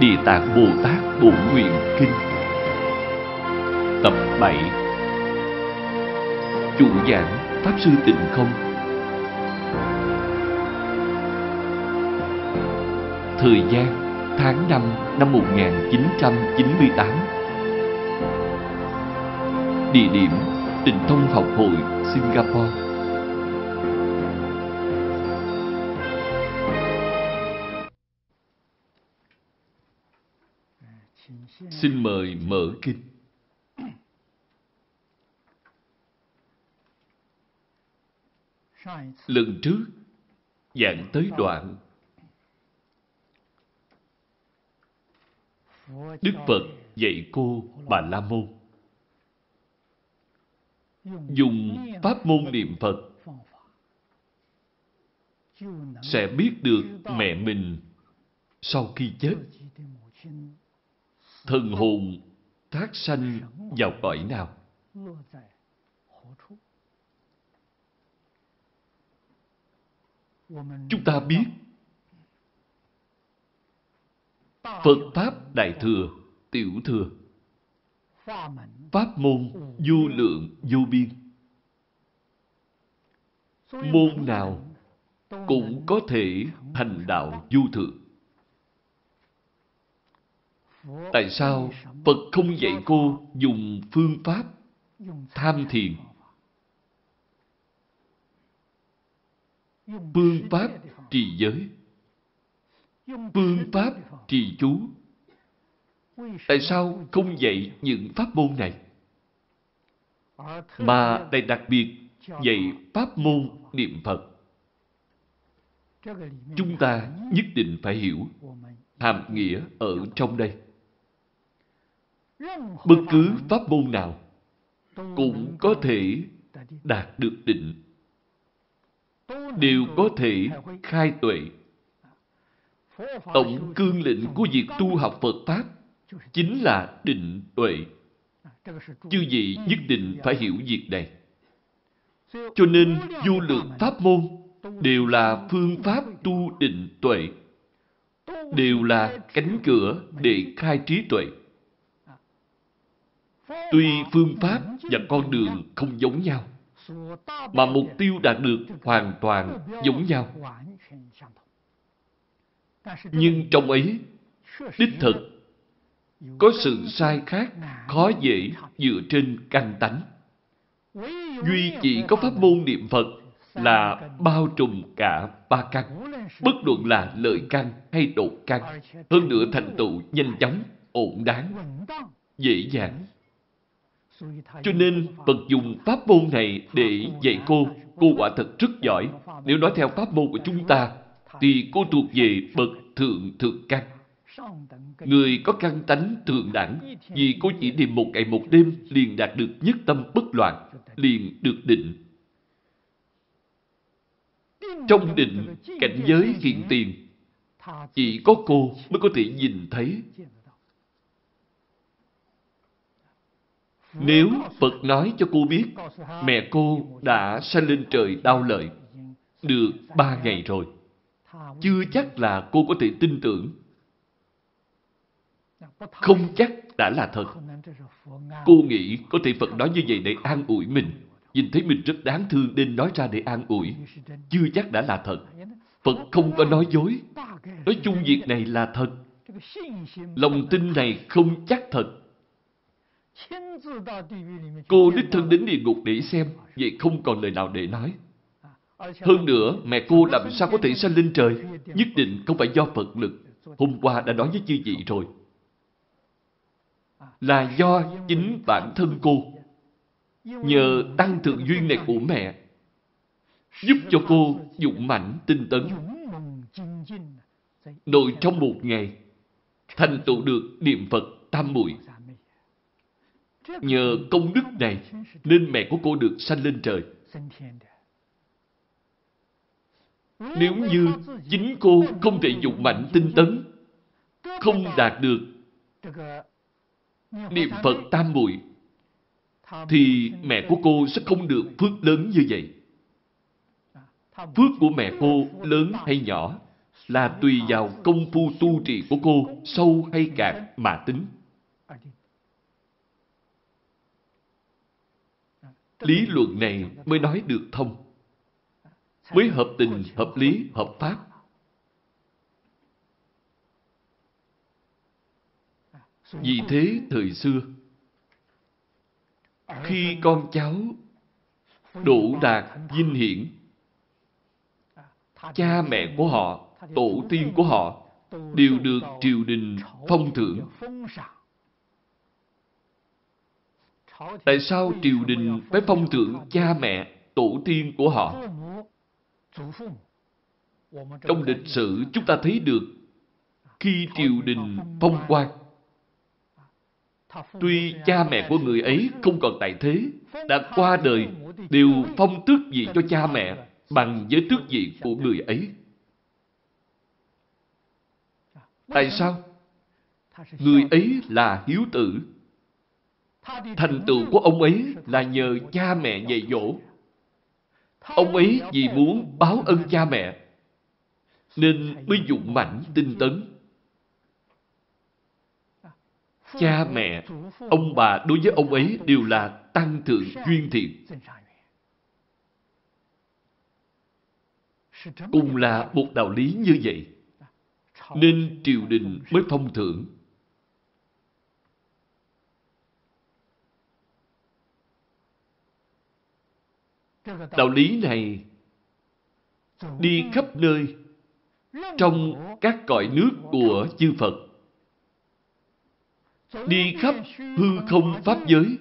Địa Tạng Bồ Tát Bộ Nguyện Kinh. Tập 7 Chủ giảng Pháp Sư Tịnh Không. Thời gian, tháng 5 năm 1998 Địa điểm, Tịnh Thông Học Hội, Singapore. Xin mời mở kinh. Lần trước, giảng tới đoạn Đức Phật dạy cô Bà La Môn dùng pháp môn niệm Phật sẽ biết được mẹ mình sau khi chết thần hồn thác sanh vào cõi nào? Chúng ta biết. Phật pháp đại thừa, tiểu thừa. Pháp môn vô lượng vô biên. Môn nào cũng có thể thành đạo vô thượng. Tại sao Phật không dạy cô dùng phương pháp tham thiền? Phương pháp trì giới? Phương pháp trì chú? Tại sao không dạy những pháp môn này? Mà lại đặc biệt dạy pháp môn niệm Phật. Chúng ta nhất định phải hiểu hàm nghĩa ở trong đây. Bất cứ pháp môn nào cũng có thể đạt được định, đều có thể khai tuệ. Tổng cương lĩnh của việc tu học Phật Pháp chính là định tuệ. Chư vị nhất định phải hiểu việc này. Cho nên du lượng pháp môn đều là phương pháp tu định tuệ, đều là cánh cửa để khai trí tuệ. Tuy phương pháp và con đường không giống nhau, mà mục tiêu đạt được hoàn toàn giống nhau. Nhưng trong ấy, đích thực, có sự sai khác, khó dễ dựa trên căn tánh. Duy chỉ có pháp môn niệm Phật là bao trùm cả ba căn, bất luận là lợi căn hay độ căn, hơn nữa thành tựu nhanh chóng, ổn đáng, dễ dàng. Cho nên Phật dùng pháp môn này để dạy cô. Cô quả thật rất giỏi. Nếu nói theo pháp môn của chúng ta, thì cô thuộc về bậc thượng thượng căn. Người có căn tánh thượng đẳng, vì cô chỉ niệm một ngày một đêm liền đạt được nhất tâm bất loạn, liền được định. Trong định, cảnh giới hiện tiền, chỉ có cô mới có thể nhìn thấy Nếu Phật nói cho cô biết mẹ cô đã sanh lên trời đau lợi được ba ngày rồi, chưa chắc là cô có thể tin tưởng. Không chắc đã là thật. Cô nghĩ có thể Phật nói như vậy để an ủi mình. Nhìn thấy mình rất đáng thương nên nói ra để an ủi. Chưa chắc đã là thật. Phật không có nói dối. Nói chung việc này là thật. Lòng tin này không chắc thật. Cô đích thân đến địa ngục để xem, vậy không còn lời nào để nói. Hơn nữa, mẹ cô làm sao có thể sanh lên trời? Nhất định không phải do Phật lực. Hôm qua đã nói với chư vị rồi. Là do chính bản thân cô. Nhờ tăng thượng duyên này của mẹ, giúp cho cô dũng mãnh tinh tấn. Nội trong một ngày, thành tựu được niệm Phật tam muội Nhờ công đức này nên mẹ của cô được sanh lên trời. Nếu như chính cô không thể dụng mạnh tinh tấn, không đạt được niệm Phật tam muội thì mẹ của cô sẽ không được phước lớn như vậy. Phước của mẹ cô lớn hay nhỏ là tùy vào công phu tu trì của cô sâu hay cạn mà tính. Lý luận này mới nói được thông. Mới hợp tình, hợp lý, hợp pháp. Vì thế thời xưa, khi con cháu đủ đạt vinh hiển, cha mẹ của họ, tổ tiên của họ đều được triều đình phong thưởng. Tại sao triều đình phải phong thưởng cha mẹ, tổ tiên của họ? Trong lịch sử chúng ta thấy được khi triều đình phong quan Tuy cha mẹ của người ấy không còn tại thế, đã qua đời, đều phong tước vị cho cha mẹ bằng với tước vị của người ấy. Tại sao? Người ấy là hiếu tử. Thành tựu của ông ấy là nhờ cha mẹ dạy dỗ. Ông ấy vì muốn báo ân cha mẹ, nên mới dụng mãnh tinh tấn cha mẹ, ông bà đối với ông ấy đều là tăng thượng duyên thiện. Cùng là một đạo lý như vậy, nên triều đình mới thông thưởng. Đạo lý này đi khắp nơi trong các cõi nước của chư Phật đi khắp hư không pháp giới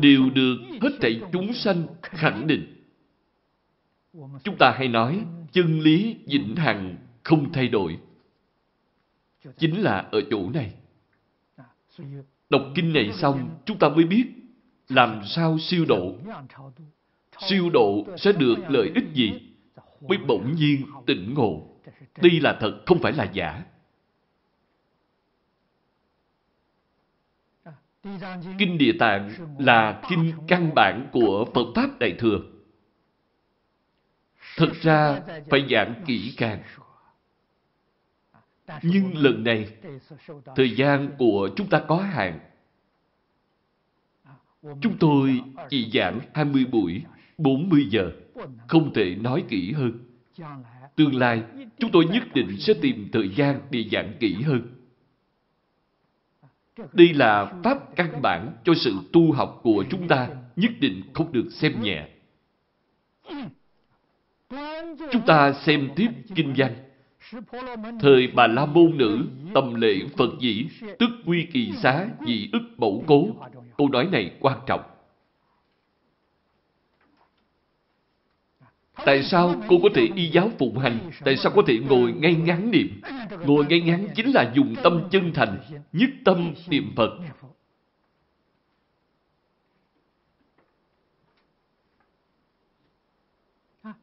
đều được hết thảy chúng sanh khẳng định. Chúng ta hay nói chân lý vĩnh hằng không thay đổi. Chính là ở chỗ này. Đọc kinh này xong, chúng ta mới biết làm sao siêu độ. Siêu độ sẽ được lợi ích gì? Mới bỗng nhiên tỉnh ngộ. Đây là thật, không phải là giả. Kinh Địa Tạng là kinh căn bản của Phật Pháp Đại Thừa. Thật ra phải giảng kỹ càng. Nhưng lần này, thời gian của chúng ta có hạn. Chúng tôi chỉ giảng 20 buổi, 40 giờ, không thể nói kỹ hơn. Tương lai, chúng tôi nhất định sẽ tìm thời gian để giảng kỹ hơn. Đây là pháp căn bản cho sự tu học của chúng ta, nhất định không được xem nhẹ. Chúng ta xem tiếp kinh văn. Thời bà La Môn Nữ, tâm lệ Phật dĩ, tức quy kỳ xá, dị ức mẫu cố. Câu nói này quan trọng. Tại sao cô có thể y giáo phụng hành? Tại sao có thể ngồi ngay ngắn niệm? Ngồi ngay ngắn chính là dùng tâm chân thành, nhất tâm niệm Phật.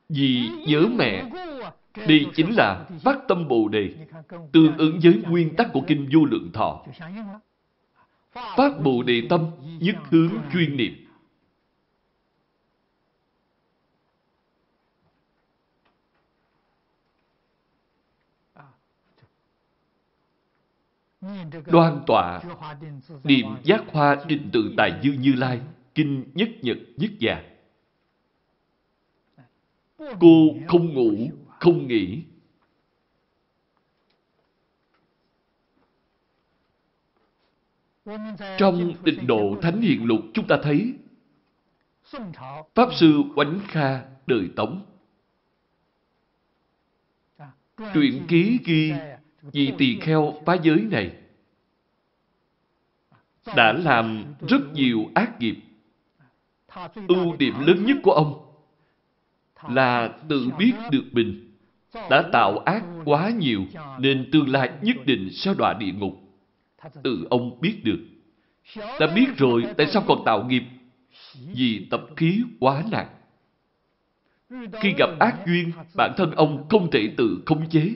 Vì nhớ mẹ, đây chính là phát tâm Bồ Đề, tương ứng với nguyên tắc của Kinh Vô Lượng Thọ. Phát Bồ Đề tâm, nhất hướng chuyên niệm. đoan tọa niệm giác hoa định tự tại dư như lai kinh nhất nhật nhất già cô không ngủ không nghỉ trong tịnh độ thánh hiền lục, chúng ta thấy pháp sư oánh kha đời tống truyện ký ghi vì tỳ kheo phá giới này đã làm rất nhiều ác nghiệp. Ưu điểm lớn nhất của ông là tự biết được mình đã tạo ác quá nhiều nên tương lai nhất định sẽ đọa địa ngục. Tự ông biết được. Đã biết rồi tại sao còn tạo nghiệp? Vì tập khí quá nặng. Khi gặp ác duyên, bản thân ông không thể tự khống chế.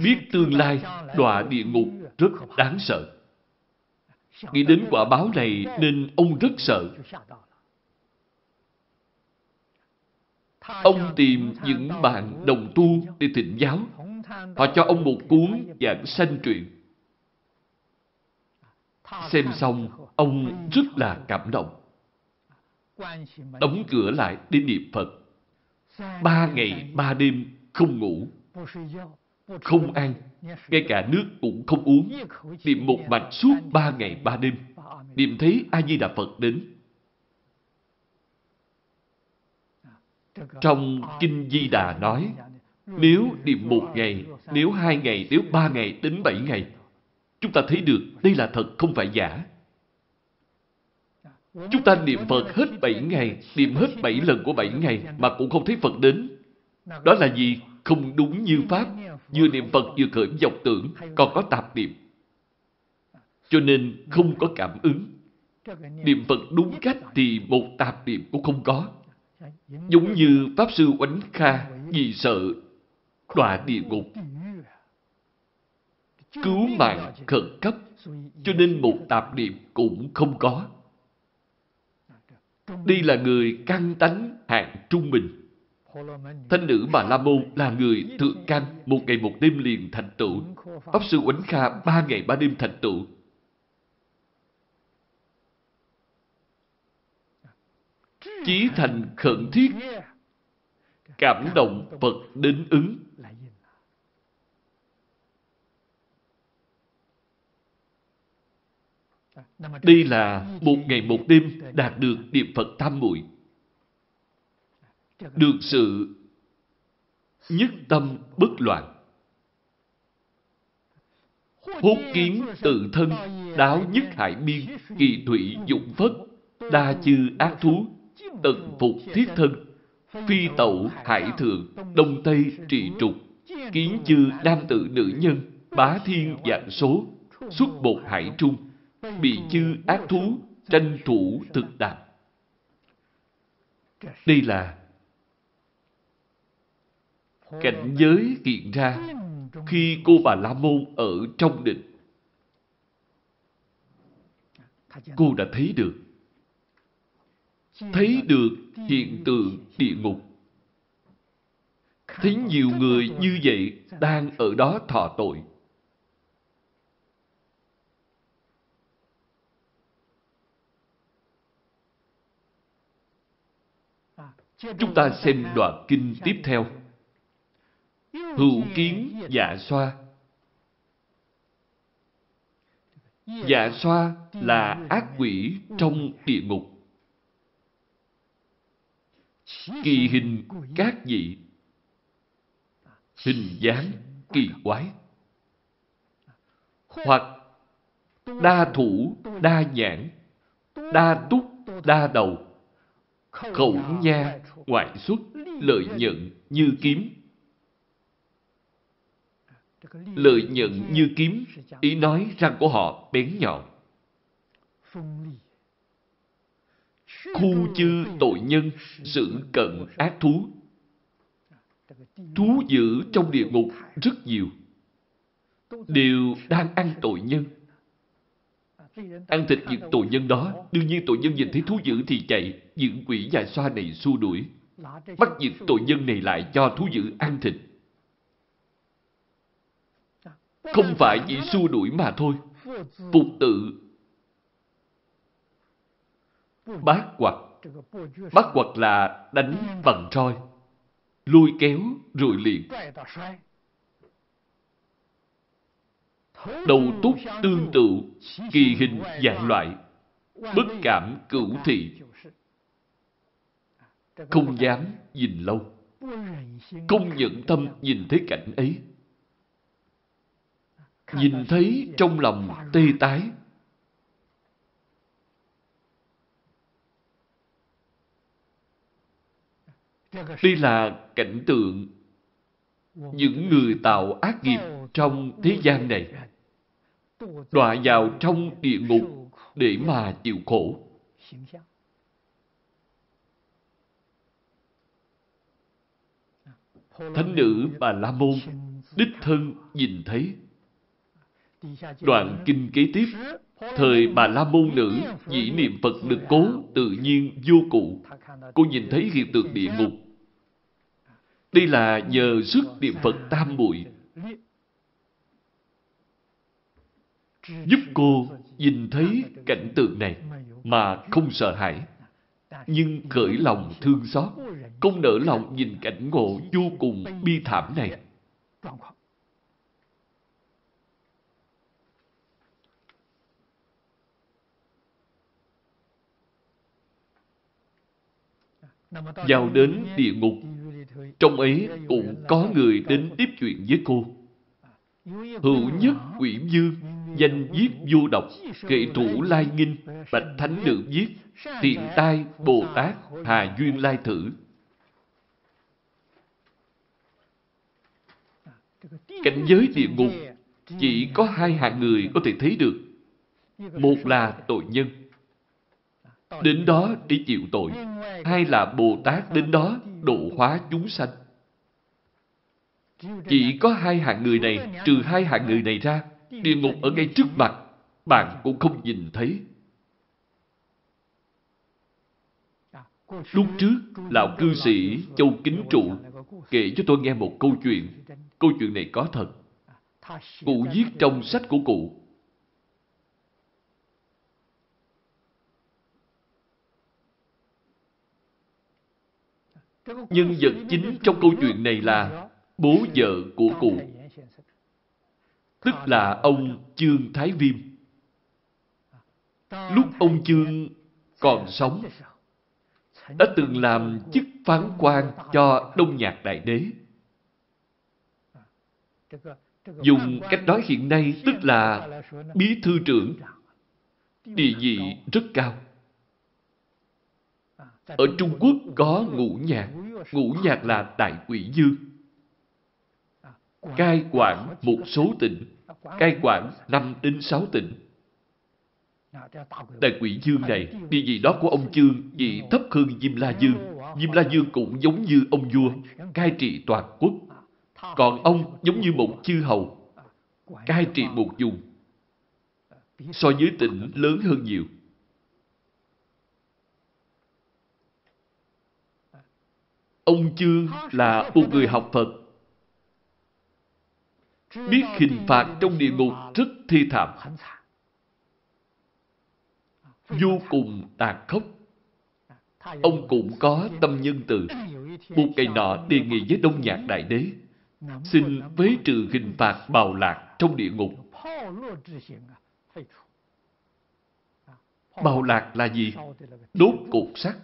biết tương lai đọa địa ngục rất đáng sợ. Nghĩ đến quả báo này nên ông rất sợ. Ông tìm những bạn đồng tu để thịnh giáo. Họ cho ông một cuốn giảng sanh truyện. Xem xong, ông rất là cảm động. Đóng cửa lại để niệm Phật. Ba ngày, ba đêm không ngủ, không ăn, ngay cả nước cũng không uống. Niệm một mạch suốt ba ngày, ba đêm. Niệm thấy A-di-đà Phật đến. Trong Kinh Di Đà nói, nếu niệm một ngày, nếu hai ngày, nếu ba ngày, đến bảy ngày, chúng ta thấy được đây là thật không phải giả. Chúng ta niệm Phật hết bảy ngày, niệm hết bảy lần của bảy ngày mà cũng không thấy Phật đến. Đó là gì? Không đúng như Pháp. Vừa niệm Phật vừa khởi dọc tưởng, còn có tạp niệm. Cho nên không có cảm ứng. Niệm Phật đúng cách thì một tạp niệm cũng không có. Giống như Pháp Sư Oánh Kha vì sợ đọa địa ngục. Cứu mạng khẩn cấp, cho nên một tạp niệm cũng không có. Đây là người căn tánh hạng trung bình. Thanh nữ Bà La Môn là người thượng căn, một ngày một đêm liền thành tựu. Pháp Sư Oánh Kha ba ngày ba đêm thành tựu. Chí thành khẩn thiết, cảm động Phật đến ứng. Đây là một ngày một đêm đạt được niệm Phật tam muội được sự nhất tâm bất loạn. Hốt kiến tự thân, đáo nhất hải biên, kỳ thủy dụng phất, đa chư ác thú, tận phục thiết thân, phi tẩu hải thượng, đông tây trị trục, kiến chư nam tự nữ nhân, bá thiên dạng số, xuất bột hải trung, bị chư ác thú, tranh thủ thực đạt. Đây là cảnh giới hiện ra khi cô bà La Môn ở trong định. Cô đã thấy được. Thấy được hiện tượng địa ngục. Thấy nhiều người như vậy đang ở đó thọ tội. Chúng ta xem đoạn kinh tiếp theo. Hữu kiến dạ xoa Dạ xoa là ác quỷ trong địa ngục. Kỳ hình các dị Hình dáng kỳ quái Hoặc đa thủ, đa nhãn, đa túc, đa đầu, khẩu nha, ngoại xuất, lợi nhận như kiếm, Lợi nhận như kiếm, ý nói răng của họ bén nhọn. Khu chư tội nhân, sự cận ác thú. Thú dữ trong địa ngục rất nhiều. Đều đang ăn tội nhân. Ăn thịt những tội nhân đó, đương nhiên tội nhân nhìn thấy thú dữ thì chạy, những quỷ già xoa này xua đuổi. Bắt những tội nhân này lại cho thú dữ ăn thịt. Không phải chỉ xua đuổi mà thôi. Phục tự. Bát quật. Bát quật là đánh bằng roi. Lôi kéo rồi liền. Đầu túc tương tự, kỳ hình dạng loại, bất cảm cửu thị. Không dám nhìn lâu. Không nhận tâm nhìn thấy cảnh ấy nhìn thấy trong lòng tê tái. Đây là cảnh tượng những người tạo ác nghiệp trong thế gian này đọa vào trong địa ngục để mà chịu khổ. Thánh nữ Bà La Môn đích thân nhìn thấy Đoạn kinh kế tiếp, thời bà La Môn Nữ dĩ niệm Phật được cố tự nhiên vô cụ. Cô nhìn thấy hiện tượng địa ngục, Đây là nhờ sức niệm Phật tam muội giúp cô nhìn thấy cảnh tượng này mà không sợ hãi, nhưng khởi lòng thương xót, không nỡ lòng nhìn cảnh ngộ vô cùng bi thảm này. Vào đến địa ngục, trong ấy cũng có người đến tiếp chuyện với cô. Hữu nhất quỷ dương, danh viết vô độc, kệ thủ lai nghinh, bạch thánh nữ viết, tiện tai Bồ Tát, hà duyên lai thử. Cảnh giới địa ngục chỉ có hai hạng người có thể thấy được. Một là tội nhân, đến đó để chịu tội. Hai là Bồ Tát đến đó độ hóa chúng sanh. Chỉ có hai hạng người này, trừ hai hạng người này ra, địa ngục ở ngay trước mặt, bạn cũng không nhìn thấy. Lúc trước, lão cư sĩ Châu Kính Trụ kể cho tôi nghe một câu chuyện. Câu chuyện này có thật. Cụ viết trong sách của cụ. Nhân vật chính trong câu chuyện này là bố vợ của cụ. Tức là ông Trương Thái Viêm. Lúc ông Trương còn sống, đã từng làm chức phán quan cho Đông Nhạc Đại Đế. Dùng cách nói hiện nay tức là bí thư trưởng, địa vị rất cao. Ở Trung Quốc có ngũ nhạc, ngũ nhạc là đại quỷ dương. Cai quản một số tỉnh, cai quản năm đến sáu tỉnh. Đại quỷ dương này, địa vị đó của ông Chương chỉ thấp hơn Diêm La Dương. Diêm La Dương cũng giống như ông vua, cai trị toàn quốc. Còn ông giống như một chư hầu, cai trị một vùng. So với tỉnh lớn hơn nhiều. Ông Chương là một người học Phật. Biết hình phạt trong địa ngục rất thi thảm. Vô cùng tàn khốc. Ông cũng có tâm nhân từ. Một ngày nọ đề nghị với Đông Nhạc Đại Đế, xin vế trừ hình phạt bào lạc trong địa ngục. Bào lạc là gì? Đốt cột sắt.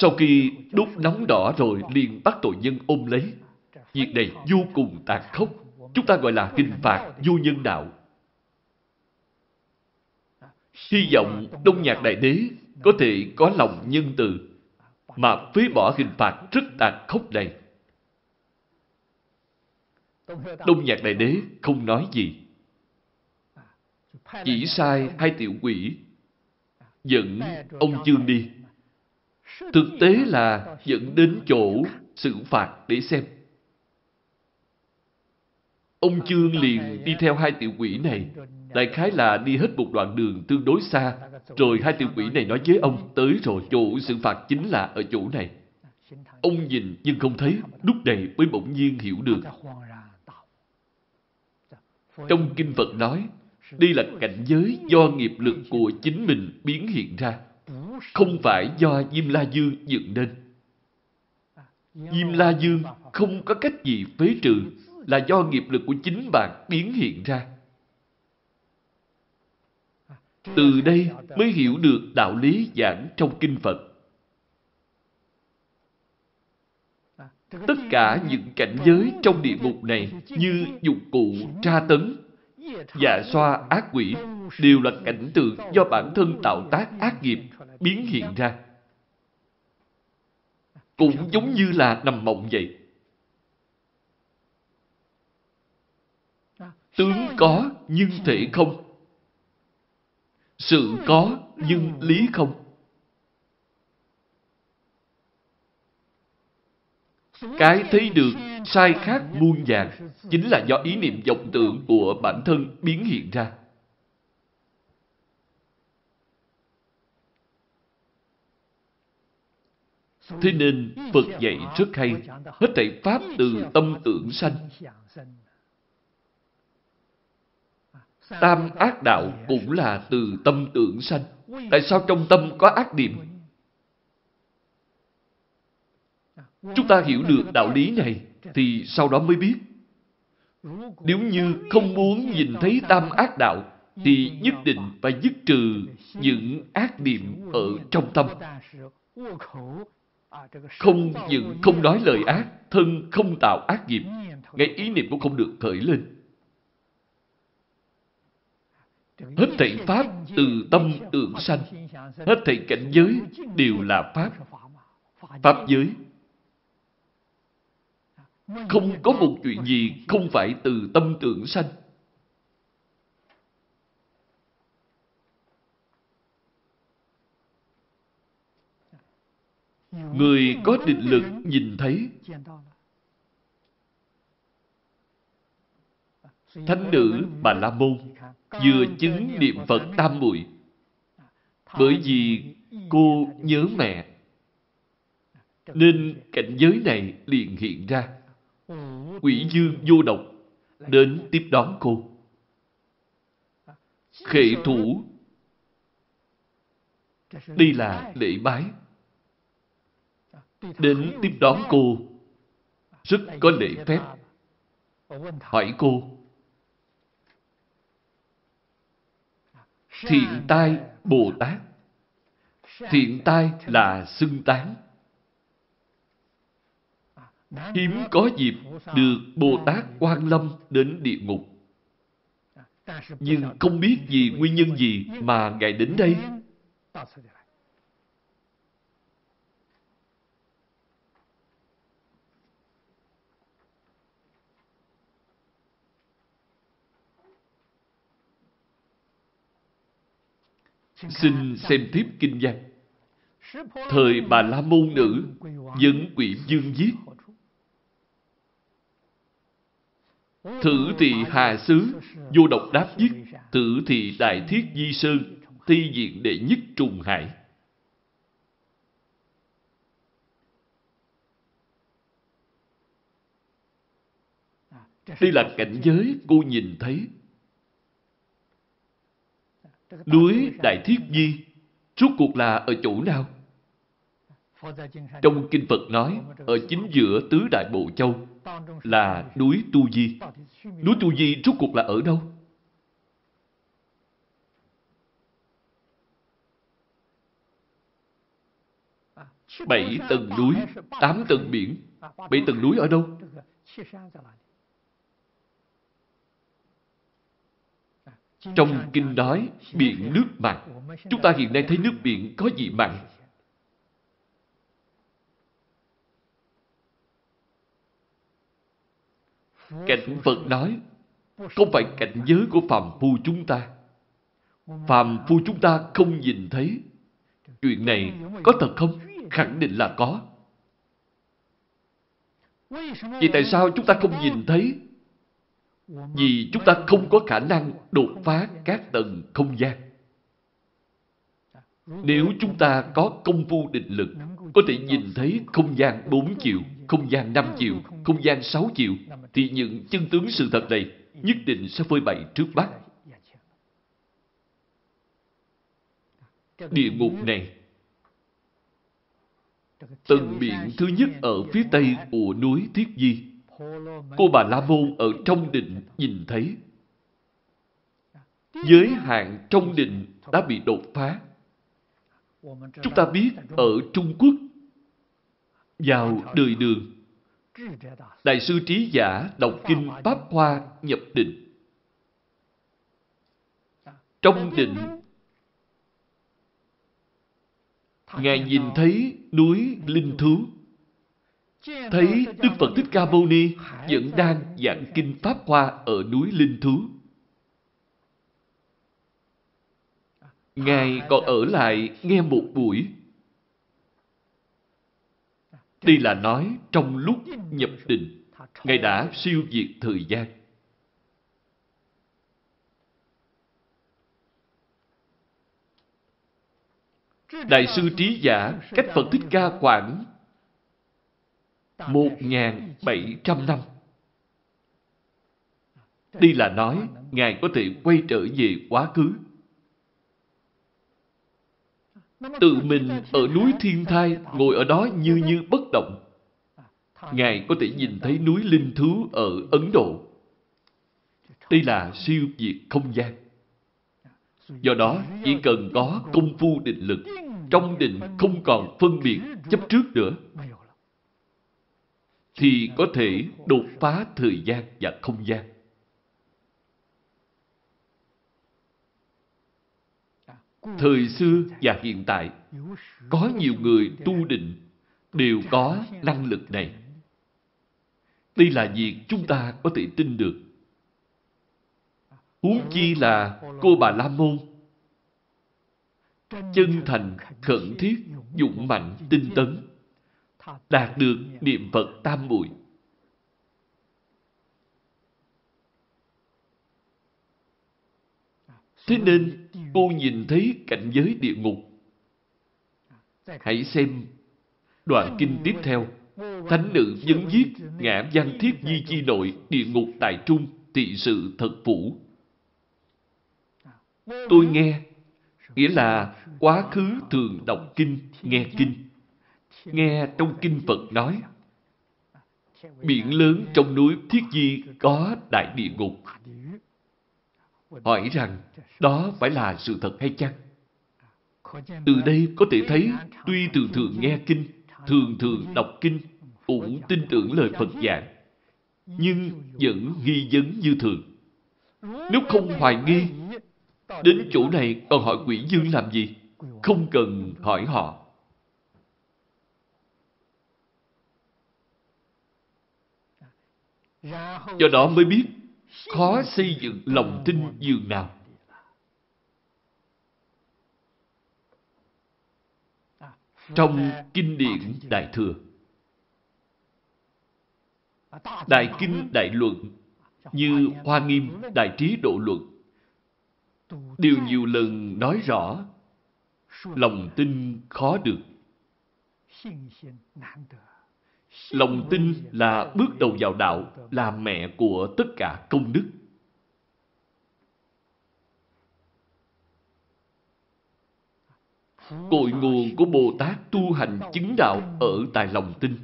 Sau khi đốt nóng đỏ rồi liền bắt tội nhân ôm lấy. Việc này vô cùng tàn khốc. Chúng ta gọi là hình phạt vô nhân đạo. Hy vọng Đông Nhạc Đại Đế có thể có lòng nhân từ mà phế bỏ hình phạt rất tàn khốc này. Đông Nhạc Đại Đế không nói gì. Chỉ sai hai tiểu quỷ dẫn ông chương đi. Thực tế là dẫn đến chỗ xử phạt để xem. Ông Chương liền đi theo hai tiểu quỷ này. Đại khái là đi hết một đoạn đường tương đối xa. Rồi hai tiểu quỷ này nói với ông tới rồi chỗ xử phạt chính là ở chỗ này. Ông nhìn nhưng không thấy, lúc này mới bỗng nhiên hiểu được. Trong Kinh Phật nói, đây là cảnh giới do nghiệp lực của chính mình biến hiện ra, không phải do Diêm La Dương dựng nên. Diêm La Dương không có cách gì phế trừ, là do nghiệp lực của chính bạn biến hiện ra. Từ đây mới hiểu được đạo lý giảng trong Kinh Phật. Tất cả những cảnh giới trong địa ngục này như dụng cụ tra tấn, dạ xoa ác quỷ đều là cảnh tượng do bản thân tạo tác ác nghiệp biến hiện ra. Cũng giống như là nằm mộng vậy. Tướng có nhưng thể không. Sự có nhưng lý không. Cái thấy được sai khác muôn vàng chính là do ý niệm vọng tưởng của bản thân biến hiện ra. Thế nên Phật dạy rất hay, hết thảy Pháp từ tâm tưởng sanh. Tam ác đạo cũng là từ tâm tưởng sanh. Tại sao trong tâm có ác niệm? Chúng ta hiểu được đạo lý này thì sau đó mới biết. Nếu như không muốn nhìn thấy tam ác đạo thì nhất định phải dứt trừ những ác niệm ở trong tâm. Không những không nói lời ác, thân không tạo ác nghiệp, ngay ý niệm cũng không được khởi lên. Hết thảy Pháp từ tâm tưởng sanh, hết thảy cảnh giới đều là Pháp. Pháp giới. Không có một chuyện gì không phải từ tâm tưởng sanh. Người có định lực nhìn thấy Thánh nữ Bà La Môn vừa chứng niệm Phật tam muội. Bởi vì cô nhớ mẹ. Nên cảnh giới này liền hiện ra. Quỷ dương vô độc đến tiếp đón cô. Khệ thủ đây là lễ bái. Đến tiếp đón cô. Rất có lễ phép. Hỏi cô thiện tai bồ tát. Thiện tai là xưng tán. Hiếm có dịp được bồ tát quan lâm đến địa ngục. Nhưng không biết vì nguyên nhân gì mà ngài đến đây. Xin xem tiếp kinh văn. Thời bà La Môn Nữ dẫn quỷ dương giết. Thử thị Hà Sứ vô độc đáp giết. Thử thị Đại Thiết Di Sơn thi diện đệ nhất trùng hải. Đây là cảnh giới cô nhìn thấy Núi Đại Thiết Di Rốt cuộc là ở chỗ nào? Trong Kinh Phật nói, ở chính giữa tứ đại bộ châu là núi Tu Di. Núi Tu Di rốt cuộc là ở đâu? Bảy tầng núi, tám tầng biển. Bảy tầng núi ở đâu? Trong kinh nói biển nước mặn. Chúng ta hiện nay thấy nước biển có gì mặn? Cảnh Phật nói, không phải cảnh giới của phàm phu chúng ta. Phàm phu chúng ta không nhìn thấy. Chuyện này có thật không? Khẳng định là có. Vì tại sao chúng ta không nhìn thấy vì chúng ta không có khả năng đột phá các tầng không gian. Nếu chúng ta có công phu định lực, có thể nhìn thấy không gian 4 chiều, không gian 5 chiều, không gian 6 chiều, thì những chân tướng sự thật này nhất định sẽ phơi bày trước mắt. Địa ngục này, tầng biển thứ nhất ở phía tây của núi Thiết Di, Cô bà La Môn ở trong định nhìn thấy. Giới hạn trong định đã bị đột phá. Chúng ta biết ở Trung Quốc, vào đời đường, Đại sư Trí Giả đọc kinh Pháp Hoa nhập định. Trong định, Ngài nhìn thấy núi Linh Thú thấy Đức Phật Thích Ca Mâu Ni vẫn đang giảng kinh Pháp Hoa ở núi Linh Thú. Ngài còn ở lại nghe một buổi. Đây là nói trong lúc nhập định, Ngài đã siêu diệt thời gian. Đại sư Trí Giả cách Phật Thích Ca khoảng 1.700 năm. Đi là nói Ngài có thể quay trở về quá khứ. Tự mình ở núi Thiên Thai ngồi ở đó như như bất động. Ngài có thể nhìn thấy núi Linh Thú ở Ấn Độ. Đây là siêu việt không gian. Do đó, chỉ cần có công phu định lực, trong định không còn phân biệt chấp trước nữa, thì có thể đột phá thời gian và không gian. Thời xưa và hiện tại, có nhiều người tu định đều có năng lực này. Đây là việc chúng ta có thể tin được. Huống chi là cô bà La Môn. Chân thành, khẩn thiết, dũng mạnh, tinh tấn. Đạt được niệm Phật tam muội. Thế nên cô nhìn thấy cảnh giới địa ngục. Hãy xem đoạn kinh tiếp theo. Thánh nữ vấn giết ngã văn thiết di chi nội địa ngục tại trung tị sự thật phủ. Tôi nghe, nghĩa là quá khứ thường đọc kinh, nghe kinh. Nghe trong kinh Phật nói, biển lớn trong núi Thiết Di có đại địa ngục. Hỏi rằng, đó phải là sự thật hay chăng? Từ đây có thể thấy, tuy thường thường nghe kinh, thường thường đọc kinh, cũng tin tưởng lời Phật giảng, nhưng vẫn nghi vấn như thường. Nếu không hoài nghi, đến chỗ này còn hỏi quỷ dương làm gì? Không cần hỏi họ. Do đó mới biết khó xây dựng lòng tin dường nào. Trong kinh điển Đại Thừa, Đại Kinh Đại Luận như Hoa Nghiêm Đại Trí Độ Luận đều nhiều lần nói rõ lòng tin khó được. Lòng tin là bước đầu vào đạo, là mẹ của tất cả công đức. Cội nguồn của Bồ Tát tu hành chứng đạo ở tại lòng tin.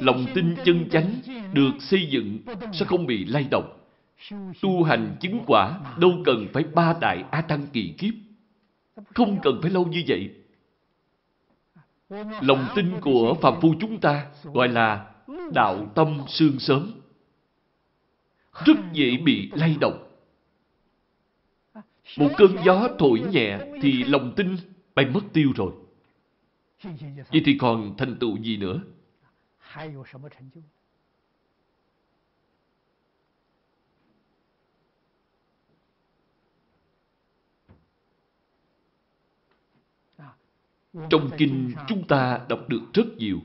Lòng tin chân chánh được xây dựng sẽ không bị lay động. Tu hành chứng quả đâu cần phải ba đại A Tăng kỳ kiếp. Không cần phải lâu như vậy. Lòng tin của phàm phu chúng ta gọi là đạo tâm sương sớm. Rất dễ bị lay động. Một cơn gió thổi nhẹ thì lòng tin bay mất tiêu rồi. Vậy thì còn thành tựu gì nữa? Trong kinh chúng ta đọc được rất nhiều.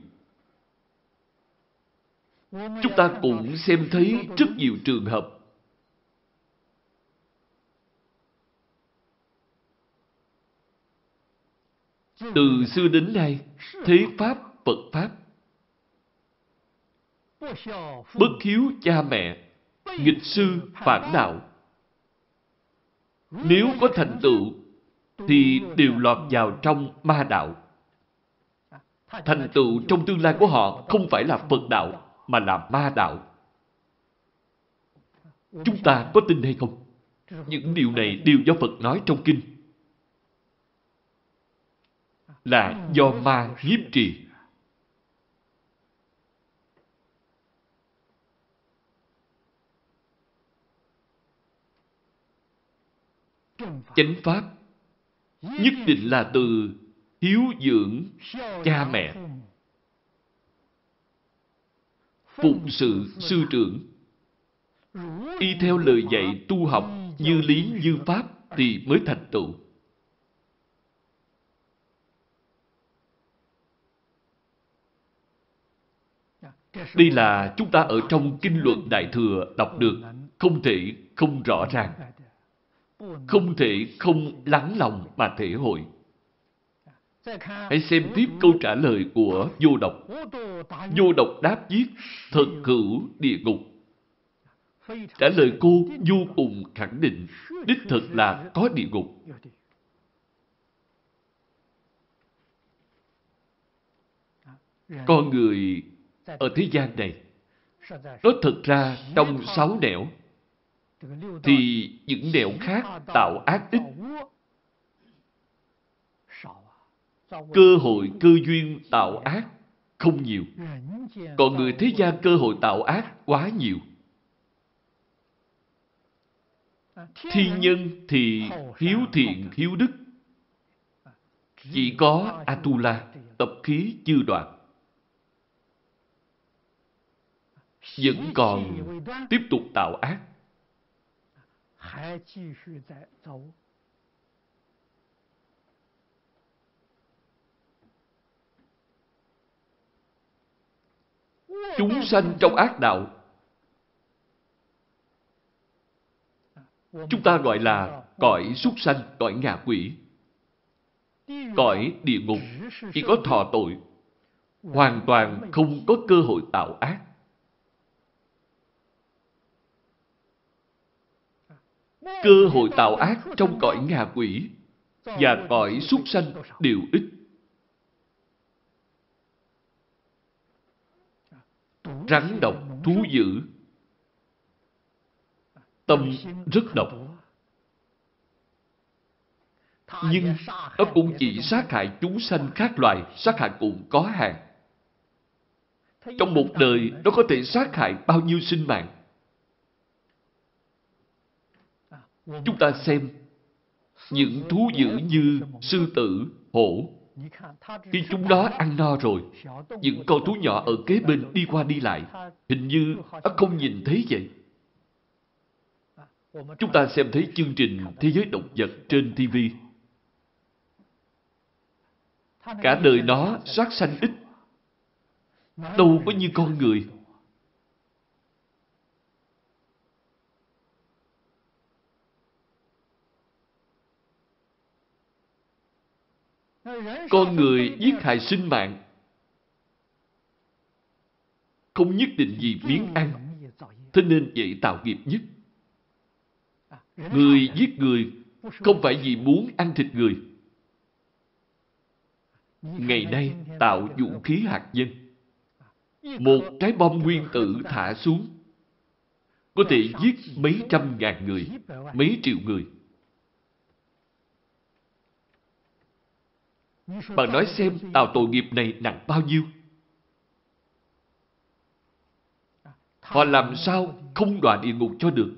Chúng ta cũng xem thấy rất nhiều trường hợp Từ xưa đến nay, thế Pháp, Phật Pháp, bất hiếu cha mẹ, nghịch sư, phản đạo. Nếu có thành tựu, thì đều lọt vào trong ma đạo. Thành tựu trong tương lai của họ không phải là Phật đạo, mà là ma đạo. Chúng ta có tin hay không? Những điều này đều do Phật nói trong kinh là do ma nhiếp trì. Chánh pháp nhất định là từ hiếu dưỡng cha mẹ, phụng sự sư trưởng, y theo lời dạy tu học như lý như pháp thì mới thành tựu. Đây là chúng ta ở trong kinh luận Đại Thừa đọc được, không thể không rõ ràng. Không thể không lắng lòng mà thể hội. Hãy xem tiếp câu trả lời của vô độc. Vô độc đáp viết, thật hữu địa ngục. Trả lời cô vô cùng khẳng định, đích thực là có địa ngục. Con người ở thế gian này, nó thật ra trong sáu nẻo, thì những nẻo khác tạo ác ít. Cơ hội cơ duyên tạo ác không nhiều. Còn người thế gian cơ hội tạo ác quá nhiều. Thiên nhân thì hiếu thiện, hiếu đức. Chỉ có Atula, tập khí chưa đoạn. Vẫn còn tiếp tục tạo ác. Chúng sanh trong ác đạo Chúng ta gọi là cõi súc sanh, cõi ngạ quỷ. Cõi địa ngục chỉ có thọ tội, hoàn toàn không có cơ hội tạo ác. Cơ hội tạo ác trong cõi ngạ quỷ và cõi súc sanh đều ít. Rắn độc, thú dữ Tâm rất độc. Nhưng nó cũng chỉ sát hại chúng sanh khác loài, sát hại cũng có hàng. Trong một đời, nó có thể sát hại bao nhiêu sinh mạng. Chúng ta xem, những thú dữ như sư tử, hổ, khi chúng nó ăn no rồi, những con thú nhỏ ở kế bên đi qua đi lại, hình như nó không nhìn thấy vậy. Chúng ta xem thấy chương trình Thế giới động vật trên TV. Cả đời nó sát sanh ít. Đâu có như con người. Con người giết hại sinh mạng không nhất định vì miếng ăn, thế nên dễ tạo nghiệp nhất. Người giết người không phải vì muốn ăn thịt người. Ngày nay tạo vũ khí hạt nhân. Một trái bom nguyên tử thả xuống có thể giết mấy trăm ngàn người, mấy triệu người. Bạn nói xem tạo tội nghiệp này nặng bao nhiêu? Họ làm sao không đọa địa ngục cho được?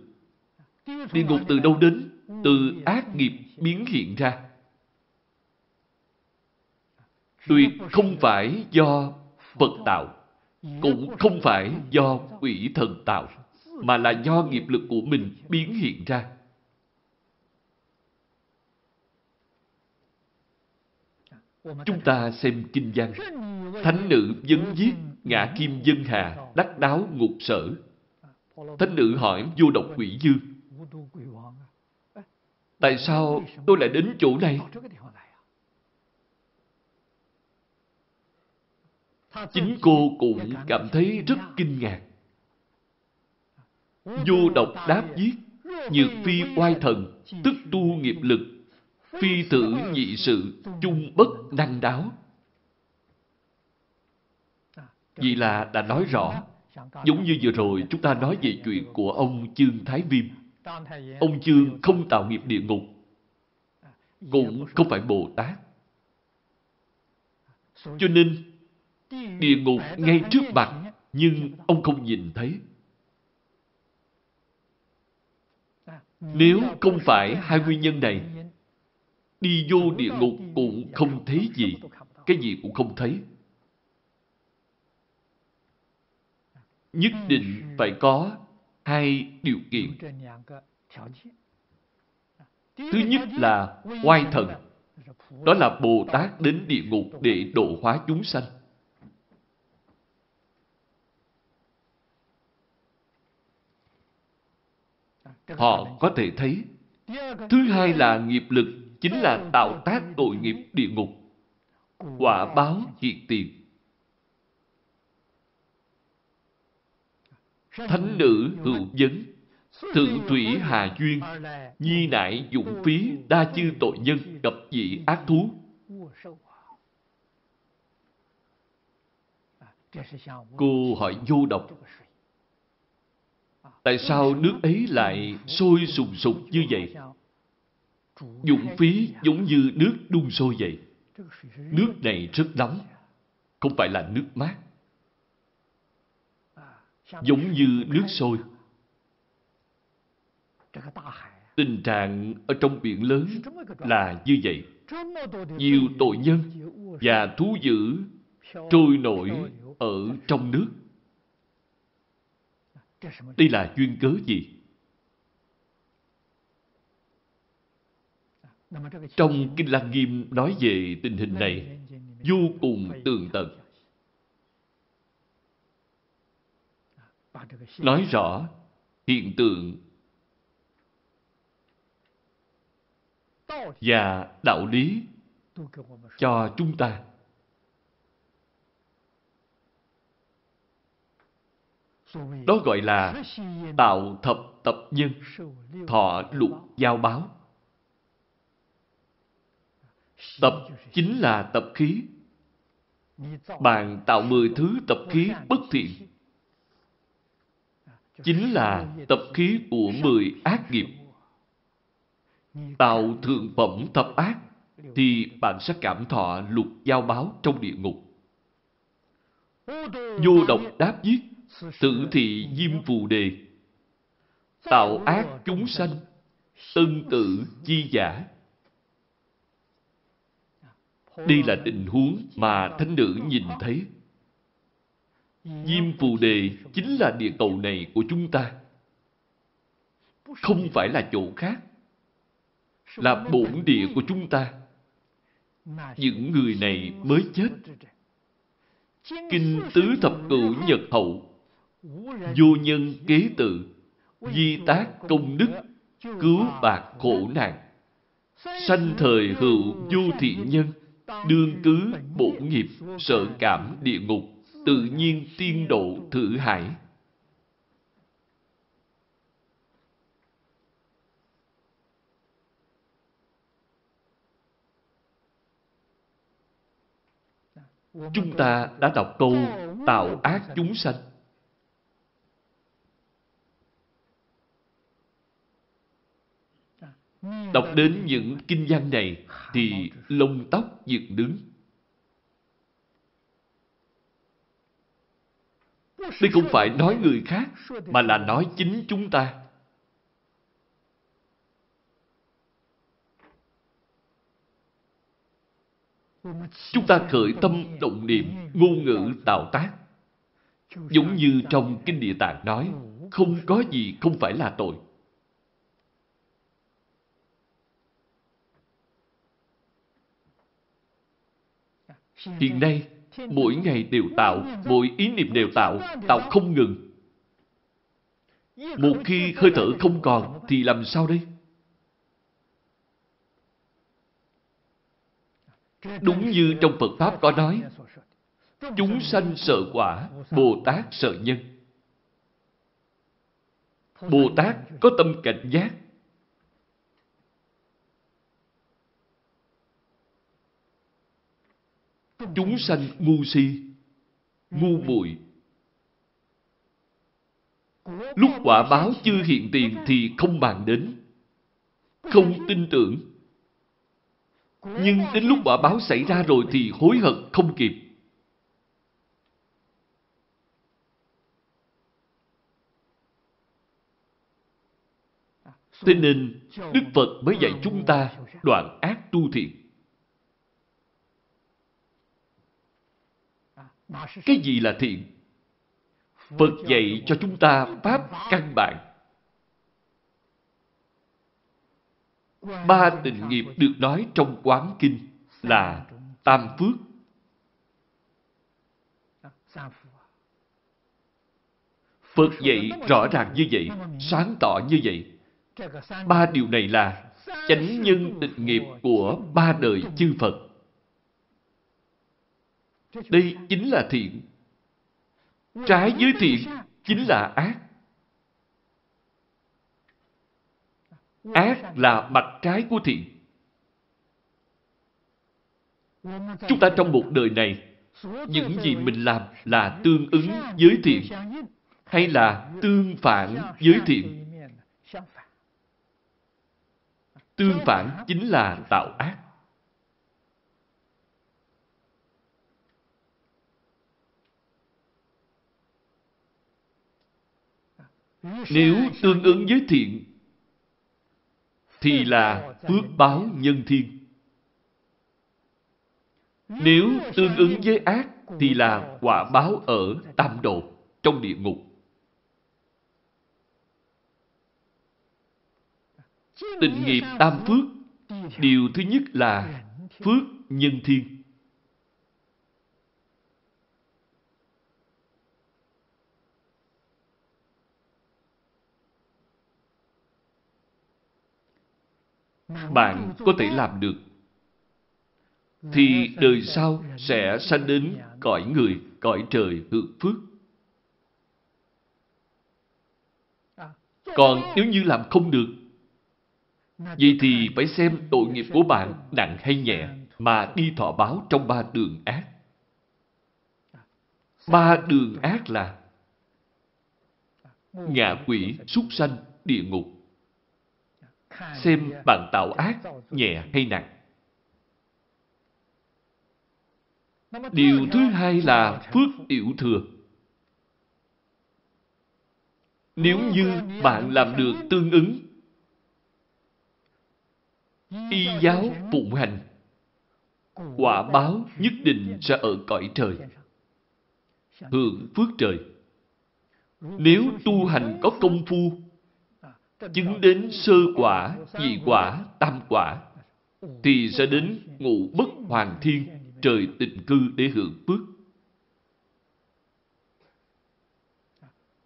Địa ngục từ đâu đến? Từ ác nghiệp biến hiện ra. Tuyệt không phải do Phật tạo, cũng không phải do quỷ thần tạo, mà là do nghiệp lực của mình biến hiện ra. Chúng ta xem kinh văn. Thánh nữ vấn giết, ngã kim dân hà, đắc đáo ngục sở. Thánh nữ hỏi vô độc quỷ dương. Tại sao tôi lại đến chỗ này? Chính cô cũng cảm thấy rất kinh ngạc. Vô độc đáp giết nhược phi oai thần, tức tu nghiệp lực, phi tử nhị sự, chung bất năng đáo. Vì là đã nói rõ, giống như vừa rồi chúng ta nói về chuyện của ông Chương Thái Viêm. Ông Chương không tạo nghiệp địa ngục, cũng không phải Bồ Tát. Cho nên, địa ngục ngay trước mặt, nhưng ông không nhìn thấy. Nếu không phải hai nguyên nhân này, đi vô địa ngục cũng không thấy gì, cái gì cũng không thấy. Nhất định phải có hai điều kiện. Thứ nhất là oai thần. Đó là Bồ Tát đến địa ngục để độ hóa chúng sanh. Họ có thể thấy. Thứ hai là nghiệp lực, chính là tạo tác tội nghiệp địa ngục. quả báo hiện tiền. Thánh nữ hữu vấn, thượng thủy hà duyên, nhi nại dụng phí đa chư tội nhân gặp dị ác thú. Cô hỏi vô độc. Tại sao nước ấy lại sôi sùng sục như vậy? Dụng phí giống như nước đun sôi vậy. Nước này rất nóng, không phải là nước mát. Giống như nước sôi. Tình trạng ở trong biển lớn là như vậy. Nhiều tội nhân và thú dữ trôi nổi ở trong nước. Đây là duyên cớ gì? Trong Kinh Lăng Nghiêm nói về tình hình này vô cùng tường tận. Nói rõ hiện tượng và đạo lý cho chúng ta. Đó gọi là tạo thập tập nhân, thọ lục giao báo. Tập chính là tập khí. Bạn tạo mười thứ tập khí bất thiện. Chính là tập khí của mười ác nghiệp. Tạo thượng phẩm tập ác, thì bạn sẽ cảm thọ lục giao báo trong địa ngục. Vô độc đáp giết, Tử thị diêm phù đề Tạo ác chúng sanh, Tân tử chi giả đây là tình huống mà thánh nữ nhìn thấy. Diêm phù đề chính là địa cầu này của chúng ta. Không phải là chỗ khác. Là bổn địa của chúng ta. Những người này mới chết. Kinh Tứ Thập Cửu Nhật Hậu, Vô nhân kế tự, Di tác công đức, Cứu bạc khổ nạn, Sanh thời hữu vô thiện nhân Đương cứ bổn nghiệp, Sợ cảm địa ngục, Tự nhiên tiên độ thử hải. Chúng ta đã đọc câu tạo ác chúng sanh. Đọc đến những kinh văn này thì lông tóc dựng đứng. Đây không phải nói người khác, mà là nói chính chúng ta. Chúng ta khởi tâm động niệm, ngôn ngữ tạo tác. Giống như trong Kinh Địa Tạng nói, không có gì không phải là tội. Hiện nay, mỗi ngày đều tạo, mỗi ý niệm đều tạo, tạo không ngừng. Một khi hơi thở không còn, thì làm sao đây? Đúng như trong Phật Pháp có nói, chúng sanh sợ quả, Bồ Tát sợ nhân. Bồ Tát có tâm cảnh giác, Chúng sanh ngu si, ngu muội. Lúc quả báo chưa hiện tiền thì không bàn đến, không tin tưởng. Nhưng đến lúc quả báo xảy ra rồi thì hối hận không kịp. Thế nên, Đức Phật mới dạy chúng ta đoạn ác tu thiện. Cái gì là thiện? Phật dạy cho chúng ta Pháp căn bản. Ba tình nghiệp được nói trong quán kinh là tam phước. Phật dạy rõ ràng như vậy, sáng tỏ như vậy. Ba điều này là chánh nhân tịnh nghiệp của ba đời chư Phật. Đây chính là thiện. Trái với thiện chính là ác. Ác là mặt trái của thiện. Chúng ta trong một đời này, những gì mình làm là tương ứng với thiện hay là tương phản với thiện. Tương phản chính là tạo ác. Nếu tương ứng với thiện, thì là phước báo nhân thiên. Nếu tương ứng với ác, thì là quả báo ở tam độ, trong địa ngục. Tịnh nghiệp tam phước, điều thứ nhất là phước nhân thiên. Bạn có thể làm được thì đời sau sẽ sanh đến cõi người, cõi trời hưởng phước. Còn nếu như làm không được, vậy thì phải xem tội nghiệp của bạn nặng hay nhẹ mà đi thọ báo trong ba đường ác. Ba đường ác là ngạ quỷ, súc sanh, địa ngục xem bạn tạo ác nhẹ hay nặng. Điều thứ hai là phước tiểu thừa. Nếu như bạn làm được tương ứng, y giáo phụng hành, quả báo nhất định sẽ ở cõi trời, hưởng phước trời. Nếu tu hành có công phu, chứng đến sơ quả, nhị quả, tam quả, thì sẽ đến ngũ bất hoàng thiên, trời tịnh cư để hưởng phước.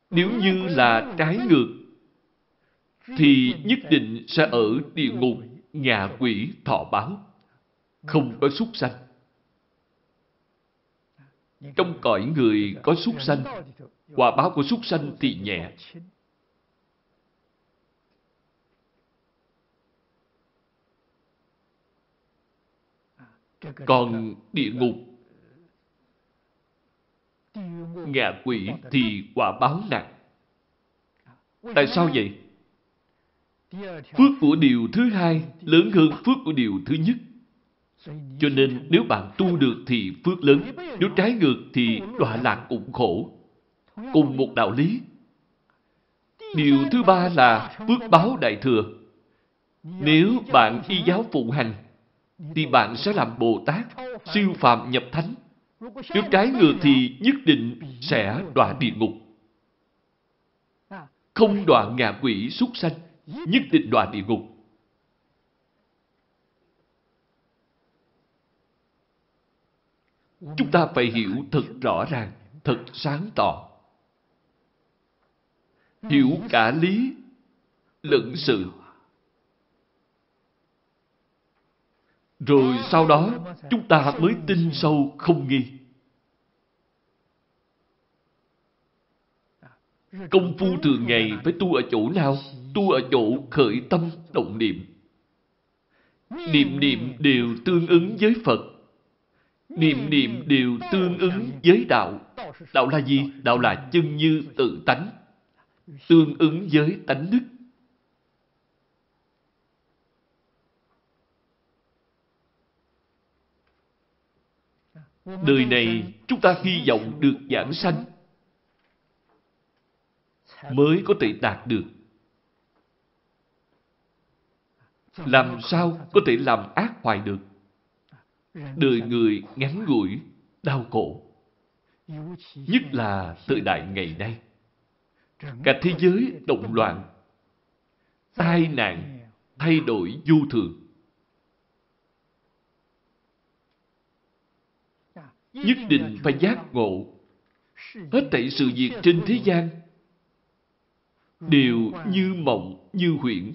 Nếu như là trái ngược, thì nhất định sẽ ở địa ngục, nhà quỷ, thọ báo, không có súc sanh. Trong cõi người có súc sanh, quả báo của súc sanh thì nhẹ, Còn địa ngục, ngạ quỷ thì quả báo nặng. Tại sao vậy? Phước của điều thứ hai lớn hơn phước của điều thứ nhất. Cho nên nếu bạn tu được thì phước lớn, nếu trái ngược thì đọa lạc cũng khổ. Cùng một đạo lý. Điều thứ ba là phước báo đại thừa. Nếu bạn y giáo phụng hành thì bạn sẽ làm Bồ Tát, siêu Phạm nhập thánh. Nếu trái ngược thì nhất định sẽ đọa địa ngục. Không đọa ngạ quỷ súc sanh, nhất định đọa địa ngục. Chúng ta phải hiểu thật rõ ràng, thật sáng tỏ. Hiểu cả lý, lẫn sự Rồi sau đó, chúng ta mới tin sâu không nghi. Công phu thường ngày phải tu ở chỗ nào? Tu ở chỗ khởi tâm động niệm. Niệm niệm đều tương ứng với Phật. Niệm niệm đều tương ứng với đạo. Đạo là gì? Đạo là chân như tự tánh. Tương ứng với tánh đức. Đời này chúng ta hy vọng được giảng sanh mới có thể đạt được. Làm sao có thể làm ác hoài được? Đời người ngắn ngủi, đau khổ. Nhất là thời đại ngày nay. Cả thế giới động loạn, tai nạn, thay đổi vô thường. Nhất định phải giác ngộ. Hết thảy sự việc trên thế gian đều như mộng, như huyễn.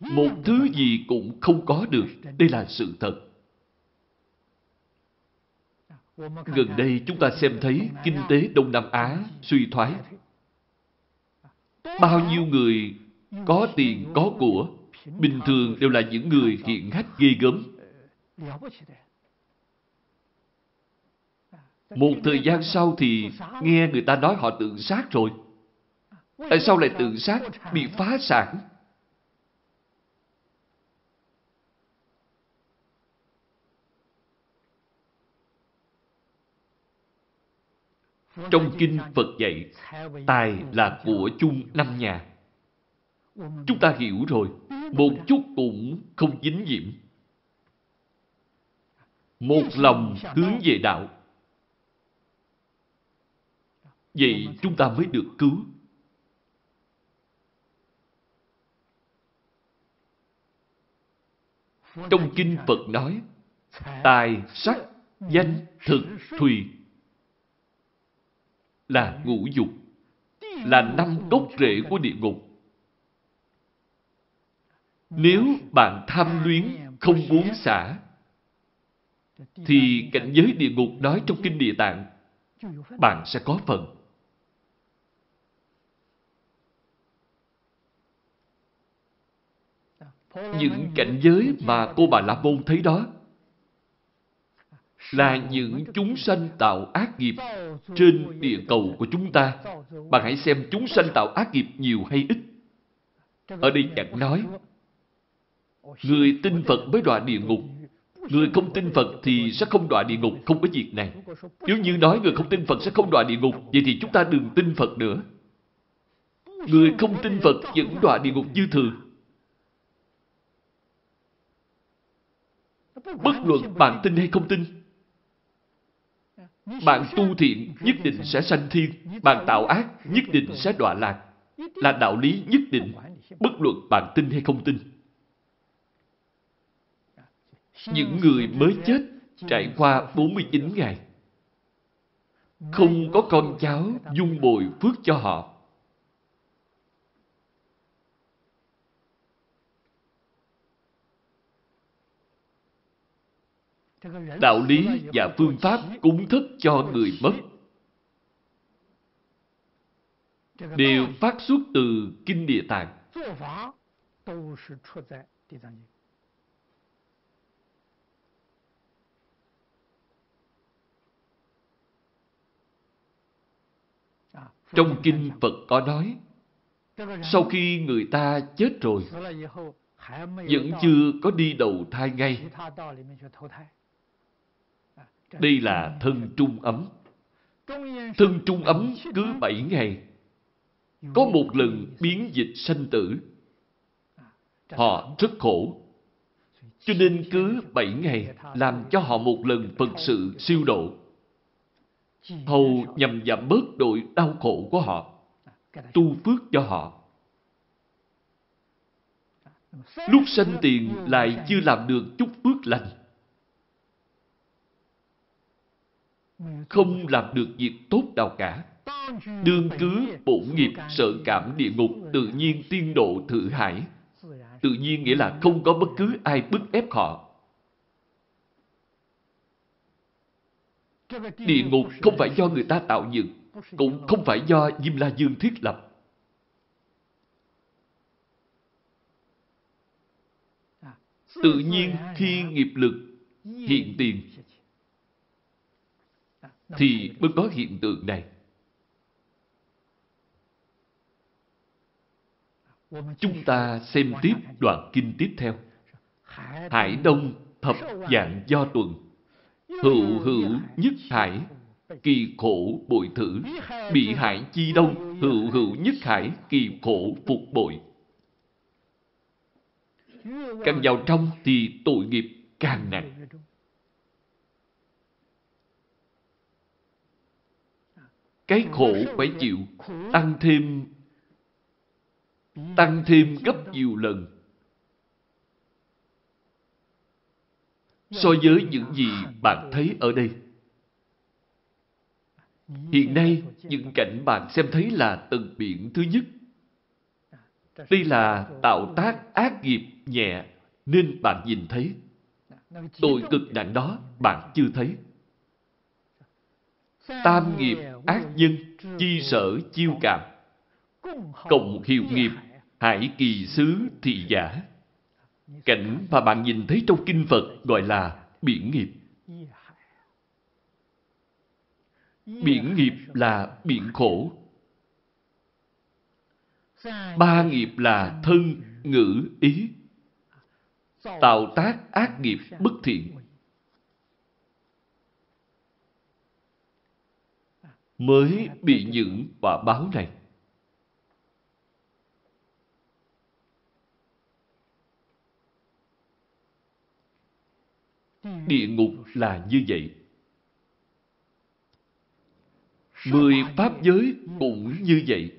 Một thứ gì cũng không có được. Đây là sự thật. Gần đây chúng ta xem thấy kinh tế Đông Nam Á suy thoái. Bao nhiêu người có tiền, có của, bình thường đều là những người hiện hách ghê gớm. Một thời gian sau thì nghe người ta nói họ tự sát rồi. Tại sao lại tự sát, bị phá sản? Trong kinh Phật dạy, tài là của chung năm nhà. Chúng ta hiểu rồi, một chút cũng không dính nhiễm. Một lòng hướng về đạo. Vậy chúng ta mới được cứu. Trong kinh Phật nói, tài, sắc, danh, thực, thùy là ngũ dục, là năm gốc rễ của địa ngục. Nếu bạn tham luyến, không muốn xả, thì cảnh giới địa ngục nói trong kinh địa tạng, bạn sẽ có phần. Những cảnh giới mà cô bà La Môn thấy đó là những chúng sanh tạo ác nghiệp trên địa cầu của chúng ta. Bạn hãy xem chúng sanh tạo ác nghiệp nhiều hay ít. Ở đây chẳng nói. Người tin Phật mới đọa địa ngục. Người không tin Phật thì sẽ không đọa địa ngục, không có việc này. Nếu như nói người không tin Phật sẽ không đọa địa ngục, vậy thì chúng ta đừng tin Phật nữa. Người không tin Phật vẫn đọa địa ngục như thường. Bất luận bạn tin hay không tin, bạn tu thiện nhất định sẽ sanh thiên, bạn tạo ác nhất định sẽ đọa lạc. Là đạo lý nhất định, bất luận bạn tin hay không tin. Những người mới chết trải qua 49 ngày. Không có con cháu dung bồi phước cho họ. Đạo lý và phương pháp cúng thức cho người mất đều phát xuất từ Kinh Địa Tạng. Trong Kinh Phật có nói, sau khi người ta chết rồi, vẫn chưa có đi đầu thai ngay. Đây là thân trung ấm. Thân trung ấm cứ bảy ngày có một lần biến dịch sanh tử. Họ rất khổ. Cho nên cứ bảy ngày làm cho họ một lần Phật sự siêu độ. Hầu nhằm giảm bớt đội đau khổ của họ. Tu phước cho họ. Lúc sanh tiền lại chưa làm được chút phước lành. Không làm được việc tốt nào cả. Đương cứ bổn nghiệp sợ cảm địa ngục tự nhiên tiên độ thử hải. Tự nhiên nghĩa là không có bất cứ ai bức ép họ. Địa ngục không phải do người ta tạo dựng, cũng không phải do Diêm La Dương thiết lập. Tự nhiên khi nghiệp lực hiện tiền thì mới có hiện tượng này. Chúng ta xem tiếp đoạn kinh tiếp theo. Hải Đông thập dạng do tuần. Hữu hữu nhất hải, kỳ khổ bội thử. Bị hải chi đông, hữu hữu nhất hải, kỳ khổ phục bội. Càng vào trong thì tội nghiệp càng nặng. Cái khổ phải chịu, tăng thêm tăng thêm gấp nhiều lần. So với những gì bạn thấy ở đây. Hiện nay, những cảnh bạn xem thấy là tầng biển thứ nhất. Đây là tạo tác ác nghiệp nhẹ, nên bạn nhìn thấy. Tội cực nặng đó, bạn chưa thấy tam nghiệp ác nhân, chi sở chiêu cảm, cộng hiệu nghiệp, hải kỳ xứ thị giả. Cảnh mà bạn nhìn thấy trong kinh Phật gọi là biển nghiệp. Biển nghiệp là biển khổ. Ba nghiệp là thân, ngữ, ý. Tạo tác ác nghiệp bất thiện. Mới bị những quả báo này. Địa ngục là như vậy. Mười pháp giới cũng như vậy.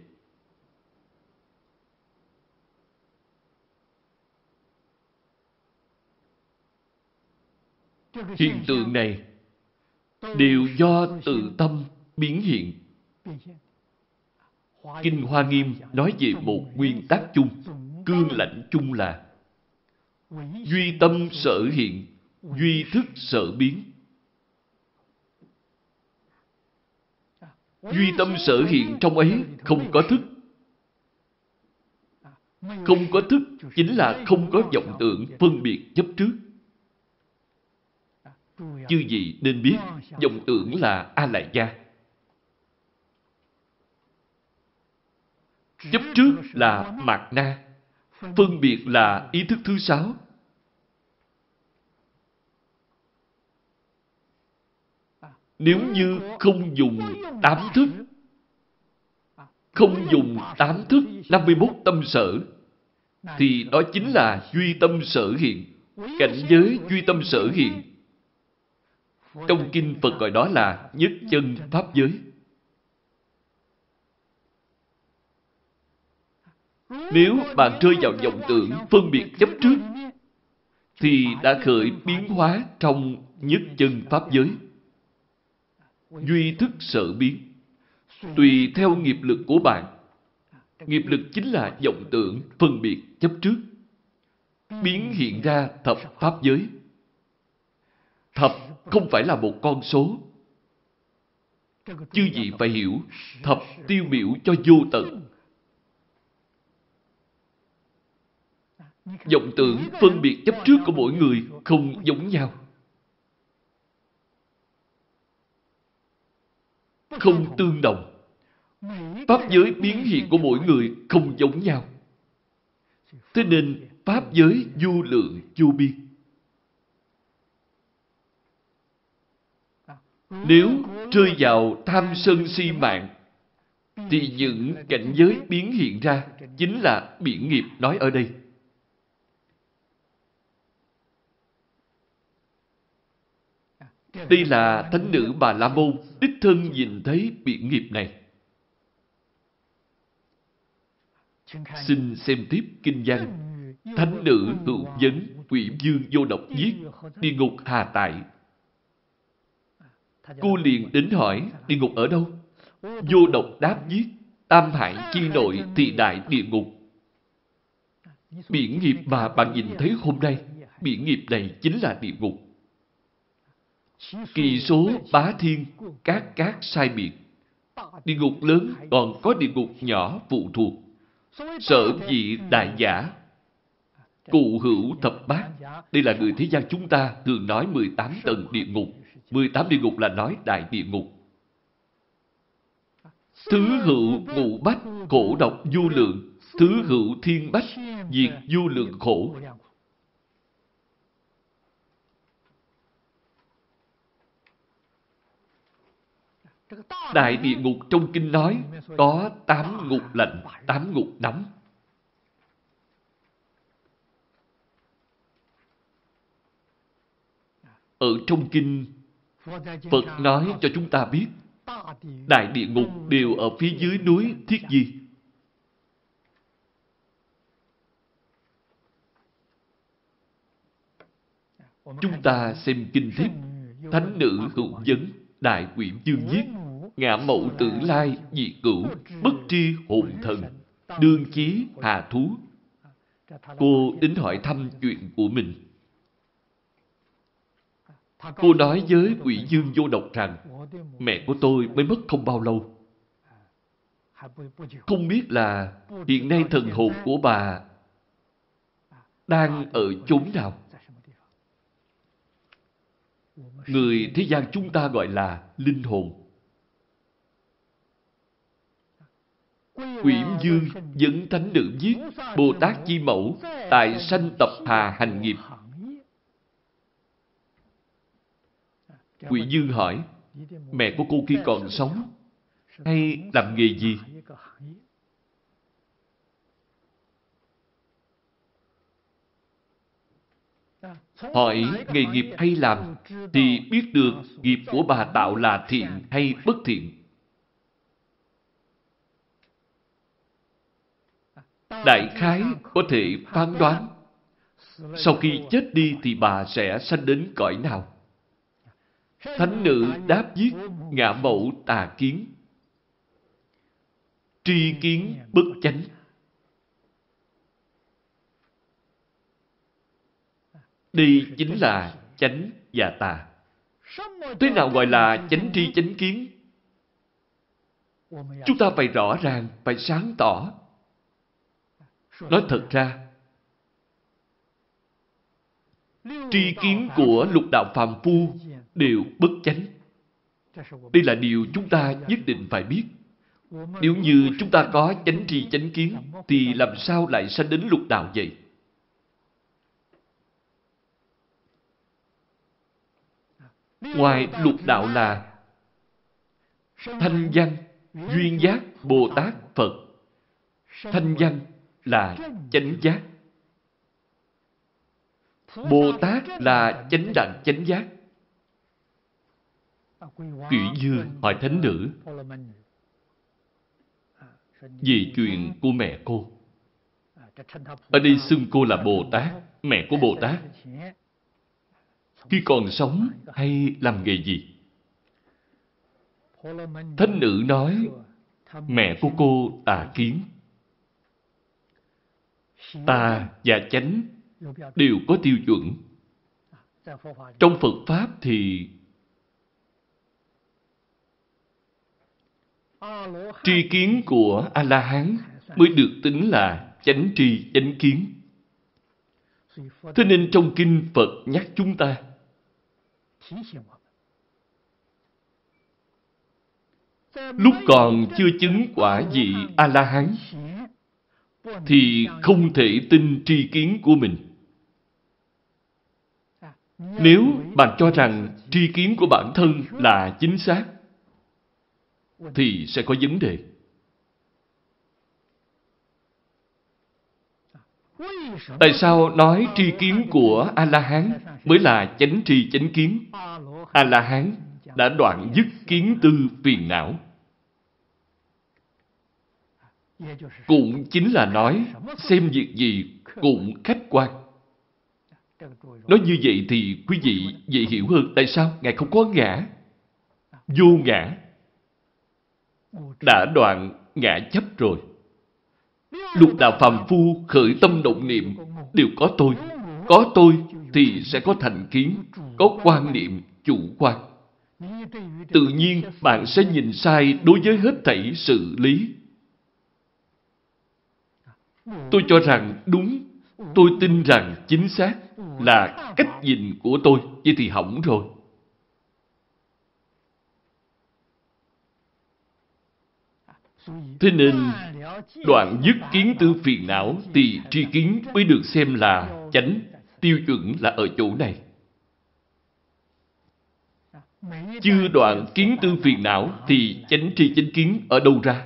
Hiện tượng này đều do tự tâm biến hiện. Kinh Hoa Nghiêm nói về một nguyên tắc chung, cương lãnh chung là duy tâm sở hiện, duy thức sở biến. Duy tâm sở hiện trong ấy không có thức. Không có thức chính là không có vọng tưởng phân biệt chấp trước. Chư gì nên biết vọng tưởng là A Lại Gia. Chấp trước là Mạt Na. Phân biệt là ý thức thứ sáu. Nếu như không dùng tám thức, không dùng tám thức 51 tâm sở, thì đó chính là duy tâm sở hiện. Cảnh giới duy tâm sở hiện. Trong kinh Phật gọi đó là nhất chân Pháp giới. Nếu bạn rơi vào vọng tưởng phân biệt chấp trước, thì đã khởi biến hóa trong nhất chân Pháp giới duy thức sở biến. Tùy theo nghiệp lực của bạn. Nghiệp lực chính là vọng tưởng, phân biệt, chấp trước. Biến hiện ra thập pháp giới. Thập không phải là một con số. Chư gì phải hiểu, thập tiêu biểu cho vô tận. Vọng tưởng phân biệt chấp trước của mỗi người không giống nhau. không tương đồng. Pháp giới biến hiện của mỗi người không giống nhau. Thế nên Pháp giới vô lượng vô biên. Nếu rơi vào tham sân si mạng, thì những cảnh giới biến hiện ra chính là biển nghiệp nói ở đây. Đây là thánh nữ Bà La Môn đích thân nhìn thấy biển nghiệp này. Xin xem tiếp kinh văn. Thánh nữ hữu vấn, quỷ dương vô độc giết, địa ngục hà tại. Cô liền đến hỏi, địa ngục ở đâu? Vô độc đáp giết, tam hại chi nội thì đại địa ngục. Biển nghiệp mà bạn nhìn thấy hôm nay, biển nghiệp này chính là địa ngục kỳ số bá thiên, các các sai biệt. Địa ngục lớn còn có địa ngục nhỏ phụ thuộc. Sở dị đại giả, cụ hữu thập bát. Đây là người thế gian chúng ta thường nói 18 tầng địa ngục. 18 địa ngục là nói đại địa ngục. Thứ hữu ngũ bách, khổ độc du lượng. Thứ hữu thiên bách, diệt du lượng khổ. Đại địa ngục trong kinh nói có tám ngục lạnh, tám ngục nóng. Ở trong kinh, Phật nói cho chúng ta biết Đại địa ngục đều ở phía dưới núi Thiết Di. Chúng ta xem kinh thiếp Thánh nữ hữu vấn Đại quyển dương Viết ngã mậu tử lai dị cửu, bất tri hồn thần, đương chí hà thú. Cô đến hỏi thăm chuyện của mình. Cô nói với quỷ dương vô độc rằng mẹ của tôi mới mất không bao lâu. Không biết là hiện nay thần hồn của bà đang ở chốn nào? Người thế gian chúng ta gọi là linh hồn. Quyển Dương dẫn thánh nữ viết Bồ Tát Chi Mẫu tại sanh tập hà hành nghiệp. Quỷ Dương hỏi, mẹ của cô khi còn sống hay làm nghề gì? Hỏi nghề nghiệp hay làm thì biết được nghiệp của bà tạo là thiện hay bất thiện. Đại khái có thể phán đoán sau khi chết đi thì bà sẽ sanh đến cõi nào. Thánh nữ đáp giết ngã mẫu tà kiến. Tri kiến bất chánh. Đây chính là chánh và tà. Thế nào gọi là chánh tri chánh kiến? Chúng ta phải rõ ràng, phải sáng tỏ. Nói thật ra, tri kiến của lục đạo phàm phu đều bất chánh. Đây là điều chúng ta nhất định phải biết. Nếu như chúng ta có chánh tri chánh kiến, thì làm sao lại sanh đến lục đạo vậy? Ngoài lục đạo là thanh văn, duyên giác, Bồ Tát, Phật. Thanh văn là chánh giác. Bồ Tát là chánh đẳng chánh giác. Quỷ Dương hỏi thánh nữ về chuyện của mẹ cô. Ở đây xưng cô là Bồ Tát, mẹ của Bồ Tát. Khi còn sống hay làm nghề gì? Thánh nữ nói, mẹ của cô tà kiến. Tà và chánh đều có tiêu chuẩn. Trong Phật Pháp thì tri kiến của A-la-hán mới được tính là chánh tri, chánh kiến. Thế nên trong kinh Phật nhắc chúng ta, lúc còn chưa chứng quả vị A-la-hán thì không thể tin tri kiến của mình. Nếu bạn cho rằng tri kiến của bản thân là chính xác, thì sẽ có vấn đề. Tại sao nói tri kiến của A-la-hán mới là chánh tri chánh kiến? A-la-hán đã đoạn dứt kiến tư phiền não. Cũng chính là nói xem việc gì cũng khách quan. Nói như vậy thì quý vị dễ hiểu hơn tại sao Ngài không có ngã. Vô ngã. Đã đoạn ngã chấp rồi. Lục đạo phàm phu khởi tâm động niệm đều có tôi. Có tôi thì sẽ có thành kiến, có quan niệm chủ quan. Tự nhiên bạn sẽ nhìn sai đối với hết thảy sự lý. Tôi cho rằng đúng, tôi tin rằng chính xác là cách nhìn của tôi, vậy thì hỏng rồi. Thế nên, đoạn dứt kiến tư phiền não thì tri kiến mới được xem là chánh, tiêu chuẩn là ở chỗ này. Chưa đoạn kiến tư phiền não thì chánh tri chánh kiến ở đâu ra?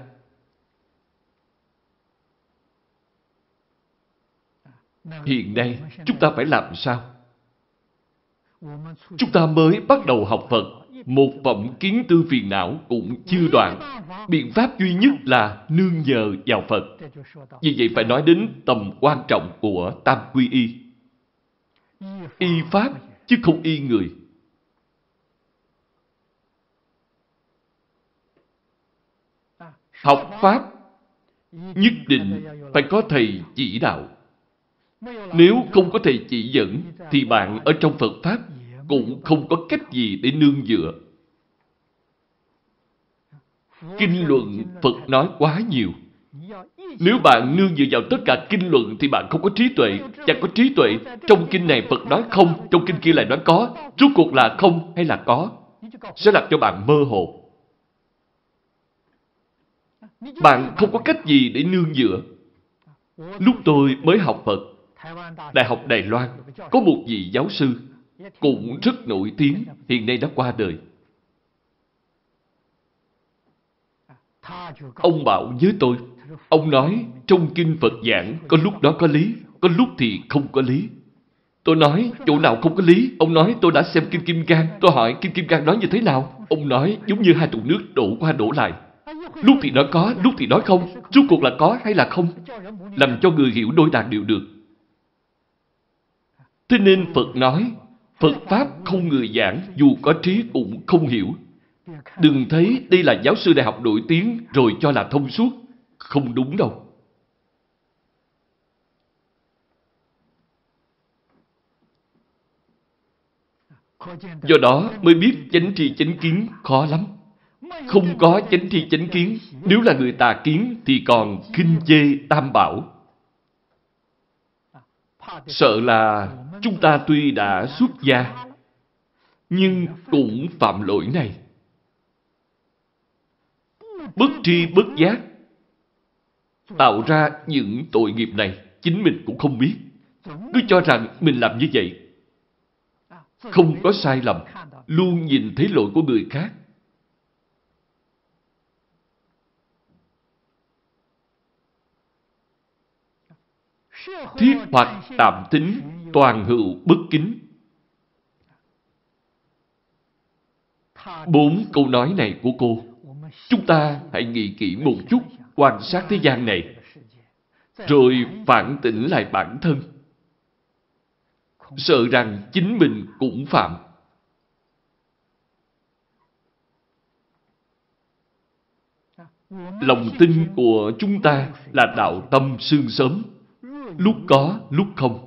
Hiện nay, chúng ta phải làm sao? Chúng ta mới bắt đầu học Phật một vọng kiến tư phiền não cũng chưa đoạn. Biện pháp duy nhất là nương nhờ vào Phật. Vì vậy phải nói đến tầm quan trọng của Tam Quy Y. Y Pháp chứ không y người. Học Pháp nhất định phải có thầy chỉ đạo. Nếu không có thầy chỉ dẫn thì bạn ở trong Phật Pháp cũng không có cách gì để nương dựa. Kinh luận Phật nói quá nhiều. Nếu bạn nương dựa vào tất cả kinh luận thì bạn không có trí tuệ. Chẳng có trí tuệ, trong kinh này Phật nói không, trong kinh kia lại nói có. Rốt cuộc là không hay là có? Sẽ làm cho bạn mơ hồ. Bạn không có cách gì để nương dựa. Lúc tôi mới học Phật, Đại học Đài Loan, có một vị giáo sư, cũng rất nổi tiếng, hiện nay đã qua đời. Ông bảo với tôi, ông nói trong kinh Phật giảng có lúc đó có lý, có lúc thì không có lý. Tôi nói chỗ nào không có lý, ông nói tôi đã xem kinh Kim Cang, tôi hỏi kinh Kim Cang nói như thế nào? Ông nói giống như hai trụ nước đổ qua đổ lại. Lúc thì nói có, lúc thì nói không, rốt cuộc là có hay là không? Làm cho người hiểu đôi đàn đều được. Thế nên Phật nói, Phật Pháp không người giảng, dù có trí cũng không hiểu. Đừng thấy đây là giáo sư đại học nổi tiếng rồi cho là thông suốt. Không đúng đâu. Do đó mới biết chánh tri chánh kiến khó lắm. Không có chánh tri chánh kiến, nếu là người tà kiến thì còn khinh chê tam bảo. Sợ là chúng ta tuy đã xuất gia, nhưng cũng phạm lỗi này. Bất tri bất giác, tạo ra những tội nghiệp này, chính mình cũng không biết. Cứ cho rằng mình làm như vậy. Không có sai lầm, luôn nhìn thấy lỗi của người khác. Thiết hoặc tạm tính, toàn hữu bất kính. Bốn câu nói này của cô, chúng ta hãy nghĩ kỹ một chút, quan sát thế gian này, rồi phản tỉnh lại bản thân. Sợ rằng chính mình cũng phạm. Lòng tin của chúng ta là đạo tâm sương sớm, lúc có, lúc không.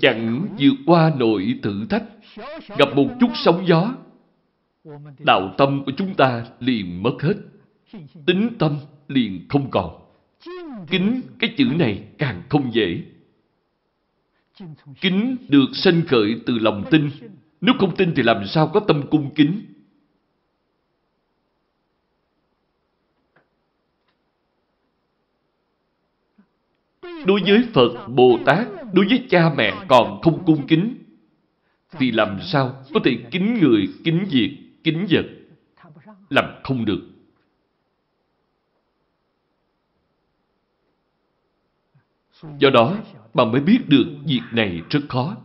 Chẳng vượt qua nổi thử thách, gặp một chút sóng gió, đạo tâm của chúng ta liền mất hết. Tính tâm liền không còn. Kính cái chữ này càng không dễ. Kính được sanh khởi từ lòng tin. Nếu không tin thì làm sao có tâm cung kính? Đối với Phật, Bồ Tát, đối với cha mẹ còn không cung kính, thì làm sao có thể kính người, kính việc, kính vật? Làm không được. Do đó, bạn mới biết được việc này rất khó.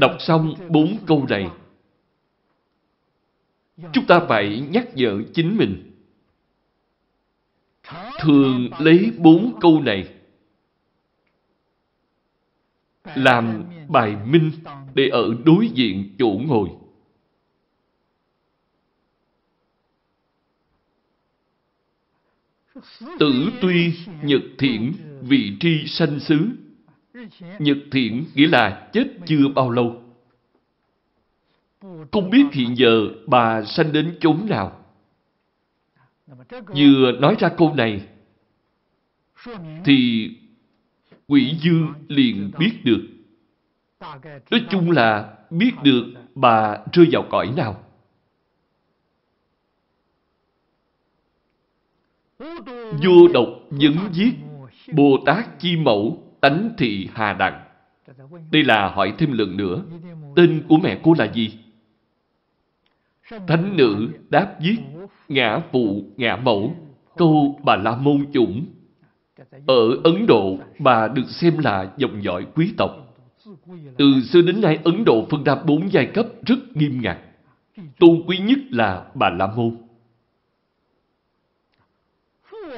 Đọc xong bốn câu này, chúng ta phải nhắc nhở chính mình. Thường lấy bốn câu này làm bài minh để ở đối diện chỗ ngồi. Tử tuy nhật thiện vị tri sanh xứ. Nhật thiện nghĩa là chết chưa bao lâu. Không biết hiện giờ bà sanh đến chốn nào. Vừa nói ra câu này, thì quỷ dương liền biết được. Nói chung là biết được bà rơi vào cõi nào. Vô độc nhấn giết, Bồ Tát chi mẫu, tánh thị hà đặng. Đây là hỏi thêm lần nữa. Tên của mẹ cô là gì? Thánh nữ đáp viết, ngã phụ, ngã mẫu, câu bà la môn chủng. Ở ấn độ, bà được xem là dòng dõi quý tộc. Từ xưa đến nay, ấn độ phân ra bốn giai cấp rất nghiêm ngặt. Tôn quý nhất là bà la môn.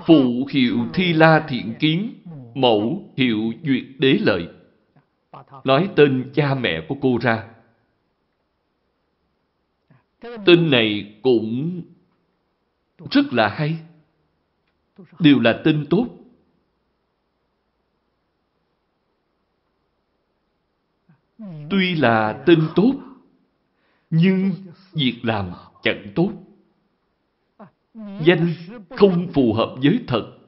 Phụ hiệu thi la thiện kiến, mẫu hiệu duyệt đế lợi. Nói tên cha mẹ của cô ra. Tên này cũng rất là hay. Đều là tên tốt. Tuy là tên tốt, nhưng việc làm chẳng tốt. Danh không phù hợp với thật.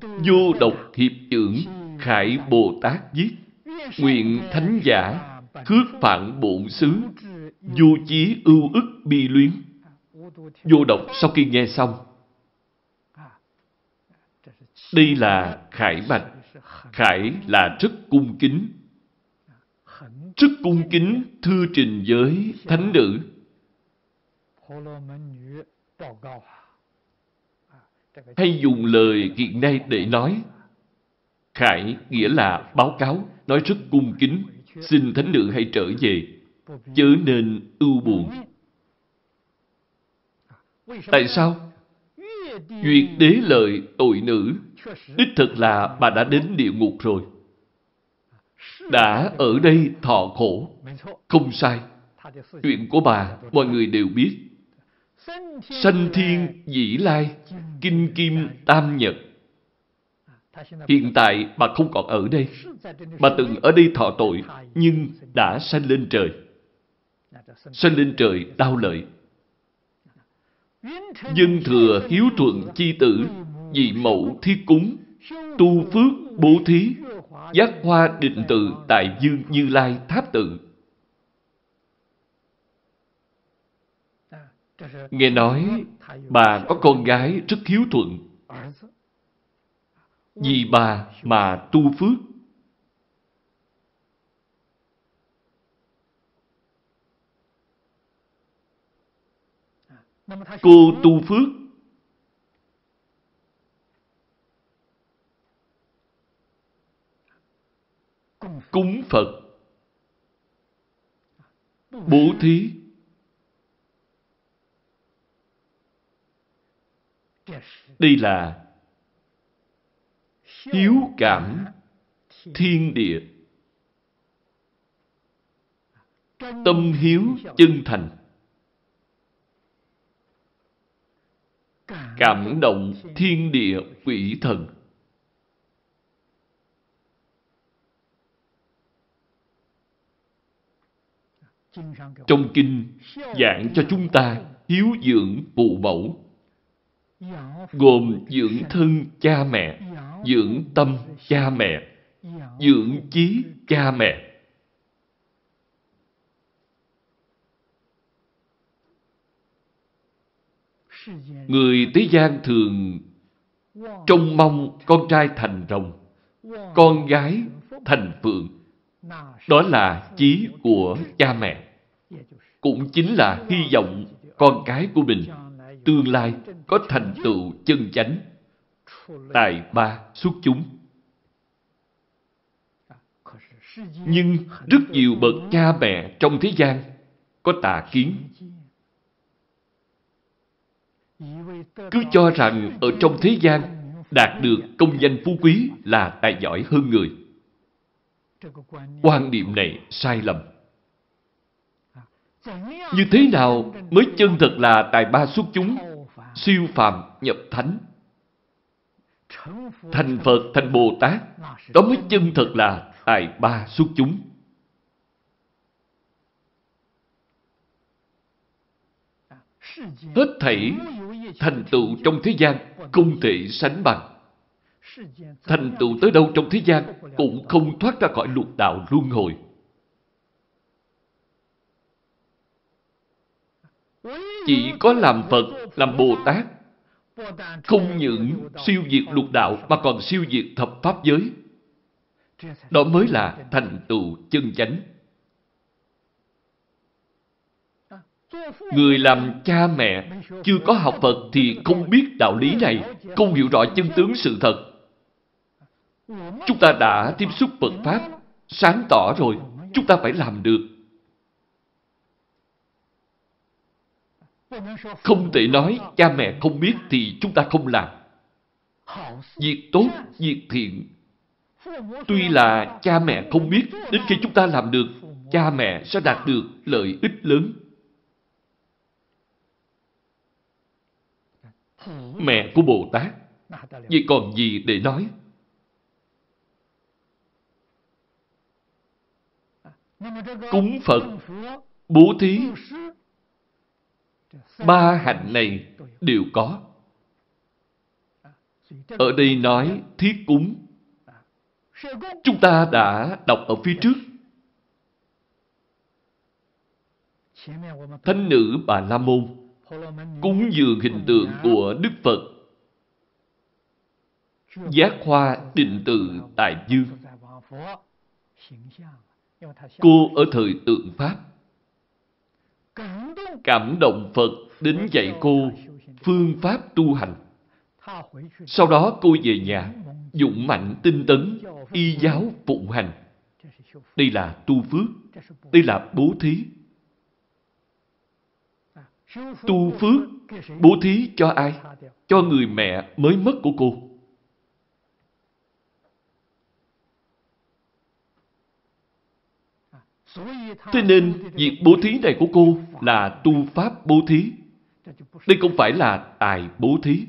Vô độc hiệp trưởng Khải Bồ Tát viết Nguyện thánh giả Khước phản bổn xứ, Vô chí ưu ức bi luyến. Vô độc sau khi nghe xong. Đây là khải bạch, Khải là rất cung kính. Rất cung kính thư trình với thánh nữ. Hay dùng lời hiện nay để nói. Khải nghĩa là báo cáo, nói rất cung kính, xin thánh nữ hãy trở về, chớ nên ưu buồn. Tại sao? Duyệt đế lợi tội nữ, đích thực là bà đã đến địa ngục rồi. Đã ở đây thọ khổ, không sai. Chuyện của bà, mọi người đều biết. Sanh thiên dĩ lai, kinh kim tam nhật. Hiện tại bà không còn ở đây. Bà từng ở đây thọ tội, nhưng đã sanh lên trời. Sanh lên trời đau lợi. Dân thừa hiếu thuận chi tử, dị mẫu thiết cúng, tu phước bố thí, giác hoa định tự tại dương như lai tháp tự Nghe nói bà có con gái rất hiếu thuận. Vì bà mà tu phước. Cô tu phước. Cúng Phật. Bố thí. Đây là hiếu cảm thiên địa. Tâm hiếu chân thành. Cảm động thiên địa quỷ thần. Trong kinh giảng cho chúng ta hiếu dưỡng phụ mẫu gồm dưỡng thân cha mẹ, dưỡng tâm cha mẹ, dưỡng chí cha mẹ. Người thế gian thường trông mong con trai thành rồng, con gái thành phượng. Đó là chí của cha mẹ. Cũng chính là hy vọng con cái của mình tương lai có thành tựu chân chánh, tài ba xuất chúng. Nhưng rất nhiều bậc cha mẹ trong thế gian có tà kiến. Cứ cho rằng ở trong thế gian đạt được công danh phú quý là tài giỏi hơn người. Quan niệm này sai lầm. Như thế nào mới chân thật là tài ba xuất chúng, siêu phàm nhập thánh? Thành Phật, thành Bồ Tát, đó mới chân thật là tài ba xuất chúng. Hết thảy thành tựu trong thế gian không thể sánh bằng. Thành tựu tới đâu trong thế gian cũng không thoát ra khỏi luật đạo luân hồi. Chỉ có làm Phật, làm Bồ Tát, không những siêu diệt lục đạo mà còn siêu diệt thập pháp giới. Đó mới là thành tựu chân chánh. Người làm cha mẹ chưa có học Phật thì không biết đạo lý này, không hiểu rõ chân tướng sự thật. Chúng ta đã tiếp xúc Phật Pháp, sáng tỏ rồi, chúng ta phải làm được. Không thể nói cha mẹ không biết thì chúng ta không làm. Việc tốt, việc thiện. Tuy là cha mẹ không biết, đến khi chúng ta làm được, cha mẹ sẽ đạt được lợi ích lớn. Mẹ của Bồ Tát, vậy còn gì để nói? Cúng Phật, bố thí, ba hạnh này đều có. Ở đây nói thiết cúng. Chúng ta đã đọc ở phía trước. Thánh nữ Bà La Môn cúng dường hình tượng của Đức Phật giác hoa định tự tại dương. Cô ở thời tượng Pháp cảm động Phật đến dạy cô phương pháp tu hành. Sau đó cô về nhà, dũng mạnh tinh tấn, y giáo phụng hành. Đây là tu phước, đây là bố thí. Tu phước, bố thí cho ai? Cho người mẹ mới mất của cô. Thế nên, việc bố thí này của cô là tu pháp bố thí. Đây không phải là tài bố thí.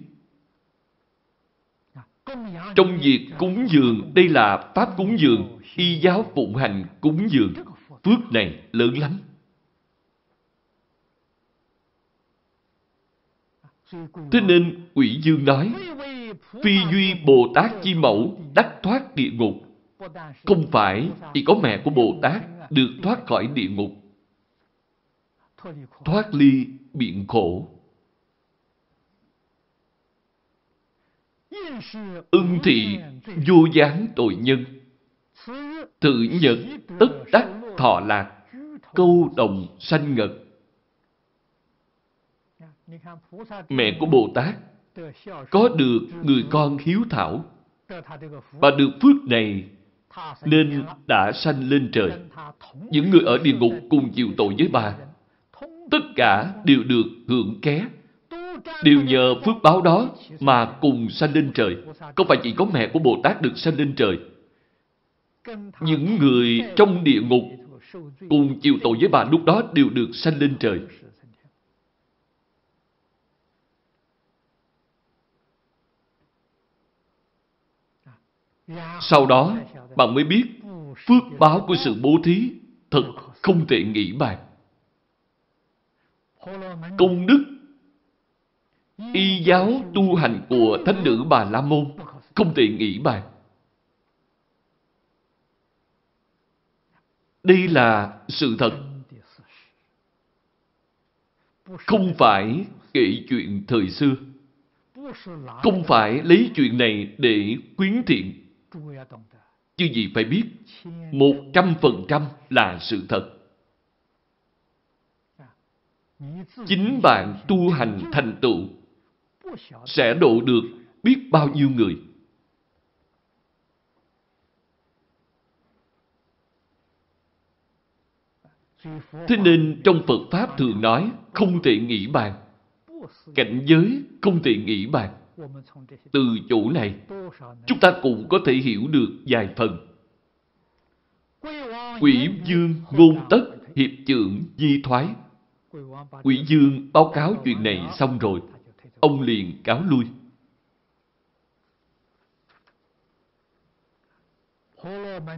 Trong việc cúng dường, đây là pháp cúng dường, y giáo phụng hành cúng dường. Phước này lớn lắm. Thế nên, quỷ dương nói, phi duy Bồ Tát chi mẫu đắc thoát địa ngục. Không phải chỉ có mẹ của Bồ Tát được thoát khỏi địa ngục, thoát ly biện khổ. Ưng thị vô gián tội nhân, tự nhật tất đắc thọ lạc, câu đồng sanh ngật. Mẹ của Bồ Tát có được người con hiếu thảo và được phước này nên đã sanh lên trời. Những người ở địa ngục cùng chịu tội với bà, tất cả đều được hưởng ké, đều nhờ phước báo đó mà cùng sanh lên trời. Không phải chỉ có mẹ của Bồ Tát được sanh lên trời. Những người trong địa ngục cùng chịu tội với bà lúc đó đều được sanh lên trời. Sau đó, bạn mới biết phước báo của sự bố thí thật không thể nghĩ bàn. Công đức y giáo tu hành của thánh nữ Bà La Môn không thể nghĩ bàn. Đây là sự thật. Không phải kể chuyện thời xưa. Không phải lấy chuyện này để quyến thiện Chứ gì phải biết, một trăm phần trăm là sự thật. Chính bạn tu hành thành tựu sẽ độ được biết bao nhiêu người. Thế nên trong Phật Pháp thường nói không thể nghĩ bàn. Cảnh giới không thể nghĩ bàn. Từ chỗ này, chúng ta cũng có thể hiểu được vài phần. Quỷ dương ngôn tất hiệp trưởng di thoái. Quỷ dương báo cáo chuyện này xong rồi, ông liền cáo lui.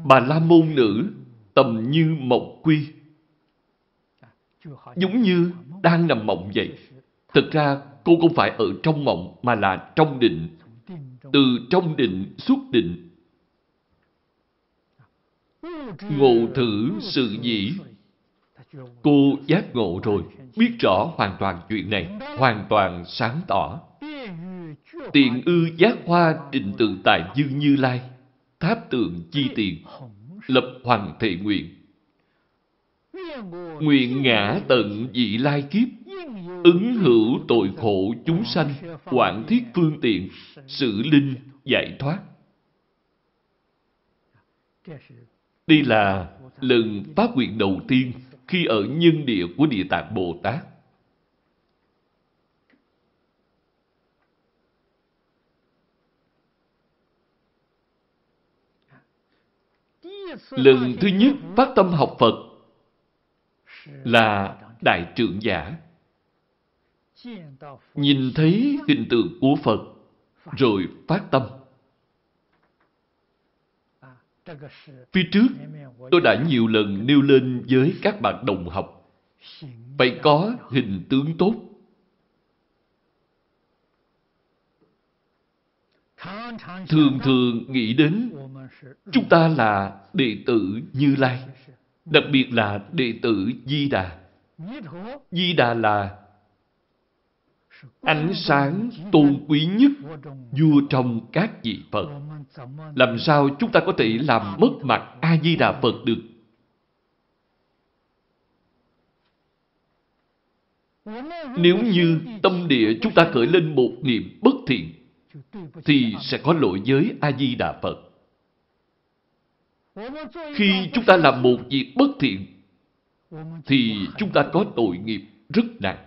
Bà La Môn nữ tầm như mộng quy. Giống như đang nằm mộng vậy. Thực ra cô không phải ở trong mộng mà là trong định. Từ trong định xuất định. Ngộ thử sự dĩ. Cô giác ngộ rồi, biết rõ hoàn toàn chuyện này, hoàn toàn sáng tỏ. Tiện ư giác hoa định tự tại dương như lai, tháp tượng chi tiền, lập hoàng thệ nguyện. Nguyện ngã tận dị lai kiếp, ứng hữu tội khổ chúng sanh, quản thiết phương tiện, sự linh, giải thoát. Đây là lần phát nguyện đầu tiên khi ở nhân địa của Địa Tạng Bồ Tát. Lần thứ nhất phát tâm học Phật là Đại trưởng giả nhìn thấy hình tượng của Phật rồi phát tâm. Phía trước, tôi đã nhiều lần nêu lên với các bạn đồng học, phải có hình tướng tốt. Thường thường nghĩ đến chúng ta là đệ tử Như Lai, đặc biệt là đệ tử Di Đà. Di Đà là ánh sáng tôn quý nhất vua trong các vị Phật. Làm sao chúng ta có thể làm mất mặt A-di-đà Phật được? Nếu như tâm địa chúng ta khởi lên một niệm bất thiện, thì sẽ có lỗi với A-di-đà Phật. Khi chúng ta làm một việc bất thiện, thì chúng ta có tội nghiệp rất nặng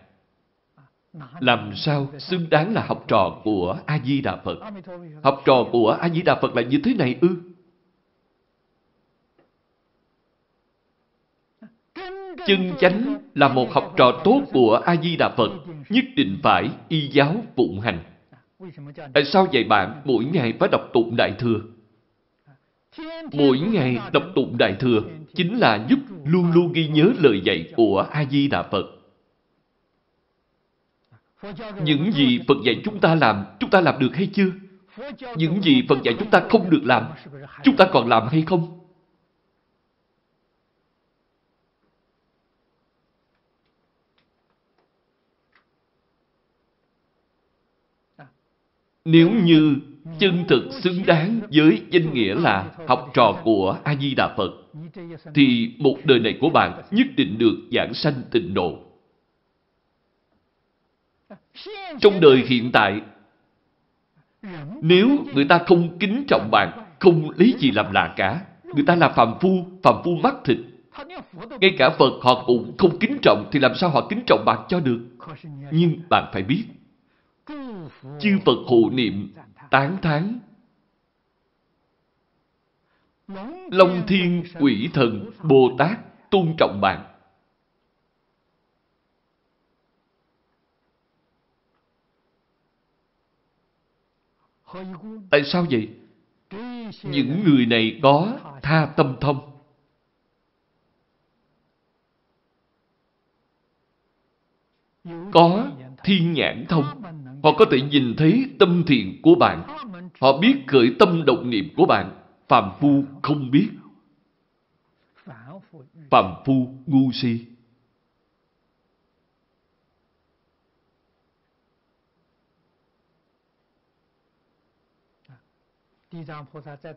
làm sao xứng đáng là học trò của a di đà phật? Học trò của a di đà phật là như thế này ư? Chân chánh là một học trò tốt của a di đà phật, nhất định phải y giáo phụng hành. Tại sao vậy bạn? Mỗi ngày phải đọc tụng đại thừa. Mỗi ngày đọc tụng đại thừa chính là giúp luôn luôn ghi nhớ lời dạy của a di đà phật những gì Phật dạy chúng ta làm, chúng ta làm được hay chưa? Những gì Phật dạy chúng ta không được làm, chúng ta còn làm hay không? Nếu như chân thực xứng đáng với danh nghĩa là học trò của A-di-đà Phật, thì một đời này của bạn nhất định được giảng sanh tịnh độ. Trong đời hiện tại, nếu người ta không kính trọng bạn, không lấy gì làm lạ cả, người ta là phàm phu, phàm phu mắt thịt. Ngay cả Phật họ cũng không kính trọng thì làm sao họ kính trọng bạn cho được. Nhưng bạn phải biết, chư Phật hộ niệm, tán thán, Long Thiên, Quỷ Thần, Bồ Tát tôn trọng bạn. Tại sao vậy? Những người này có tha tâm thông. Có thiên nhãn thông. Họ có thể nhìn thấy tâm thiện của bạn. Họ biết khởi tâm động niệm của bạn. Phạm phu không biết. Phạm phu ngu si.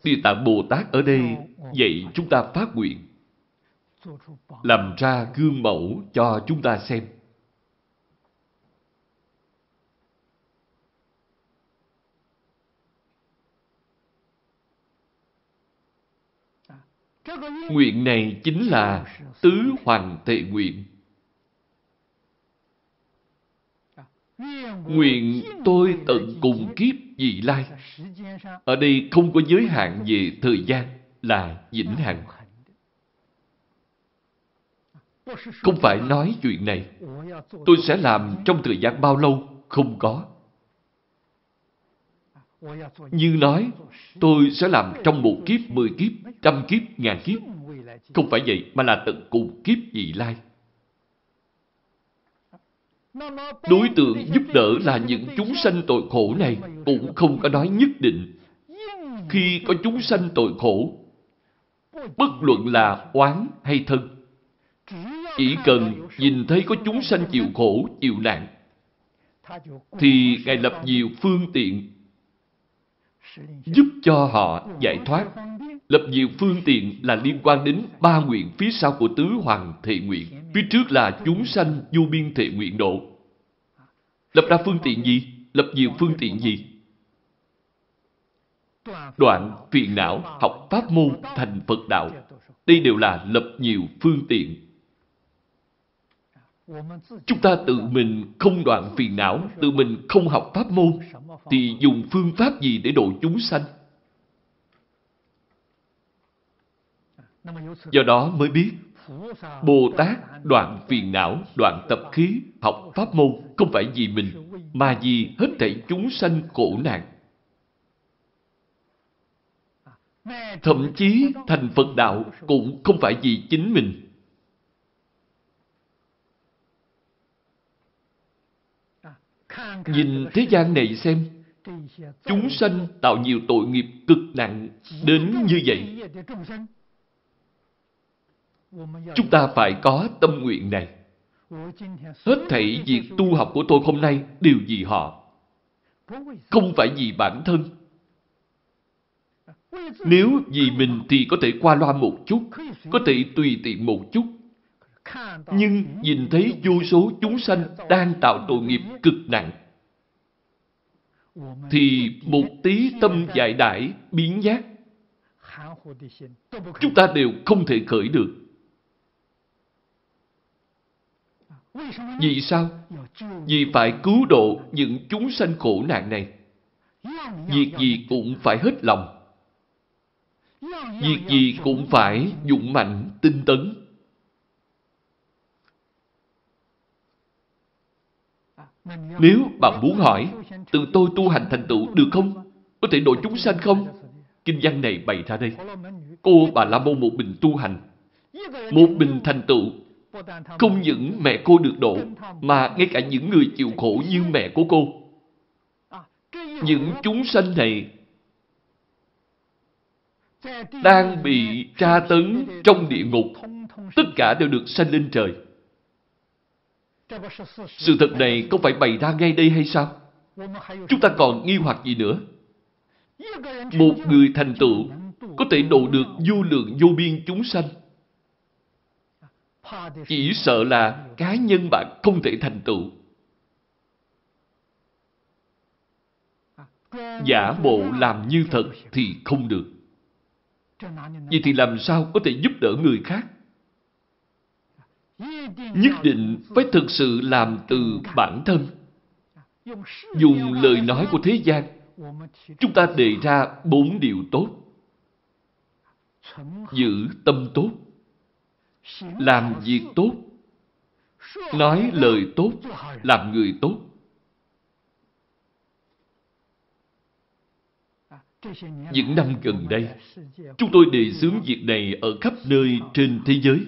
Địa Tạng Bồ Tát ở đây dạy chúng ta phát nguyện, làm ra gương mẫu cho chúng ta xem. Nguyện này chính là tứ hoàng tệ nguyện. Nguyện tôi tận cùng kiếp vị lai. Ở đây không có giới hạn về thời gian là vĩnh hằng. Không phải nói chuyện này. Tôi sẽ làm trong thời gian bao lâu? Không có. Như nói, tôi sẽ làm trong một kiếp, mười kiếp, trăm kiếp, ngàn kiếp. Không phải vậy, mà là tận cùng kiếp vị lai. Đối tượng giúp đỡ là những chúng sanh tội khổ này cũng không có nói nhất định. Khi có chúng sanh tội khổ, bất luận là oán hay thân, chỉ cần nhìn thấy có chúng sanh chịu khổ, chịu nạn, thì Ngài lập nhiều phương tiện giúp cho họ giải thoát. Lập nhiều phương tiện là liên quan đến ba nguyện phía sau của tứ hoàng Thị nguyện. Phía trước là chúng sanh vô biên thệ nguyện độ. Lập ra phương tiện gì? Lập nhiều phương tiện gì? Đoạn phiền não, học pháp môn thành Phật đạo. Đây đều là lập nhiều phương tiện. Chúng ta tự mình không đoạn phiền não, tự mình không học pháp môn, thì dùng phương pháp gì để độ chúng sanh? Do đó mới biết Bồ Tát đoạn phiền não, đoạn tập khí, học pháp môn không phải vì mình, mà vì hết thảy chúng sanh khổ nạn. Thậm chí thành Phật đạo cũng không phải vì chính mình. Nhìn thế gian này xem, chúng sanh tạo nhiều tội nghiệp cực nặng đến như vậy. Chúng ta phải có tâm nguyện này. Hết thảy việc tu học của tôi hôm nay đều vì họ. Không phải vì bản thân. Nếu vì mình thì có thể qua loa một chút, có thể tùy tiện một chút. Nhưng nhìn thấy vô số chúng sanh đang tạo tội nghiệp cực nặng, thì một tí tâm dại đãi, biến giác, chúng ta đều không thể khởi được. Vì sao? Vì phải cứu độ những chúng sanh khổ nạn này. Việc gì cũng phải hết lòng. Việc gì cũng phải dũng mạnh, tinh tấn. Nếu bạn muốn hỏi, từ tôi tu hành thành tựu được không? Có thể độ chúng sanh không? Kinh văn này bày ra đây. Cô bà La Môn một mình tu hành. Một mình thành tựu. Không những mẹ cô được độ, mà ngay cả những người chịu khổ như mẹ của cô. Những chúng sanh này đang bị tra tấn trong địa ngục, tất cả đều được sanh lên trời. Sự thật này không phải bày ra ngay đây hay sao? Chúng ta còn nghi hoặc gì nữa? Một người thành tựu có thể độ được vô lượng vô biên chúng sanh. Chỉ sợ là cá nhân bạn không thể thành tựu. Giả bộ làm như thật thì không được. Vậy thì làm sao có thể giúp đỡ người khác? Nhất định phải thực sự làm từ bản thân. Dùng lời nói của thế gian, chúng ta đề ra bốn điều tốt. Giữ tâm tốt, làm việc tốt, nói lời tốt, làm người tốt. Những năm gần đây, chúng tôi đề xướng việc này ở khắp nơi trên thế giới.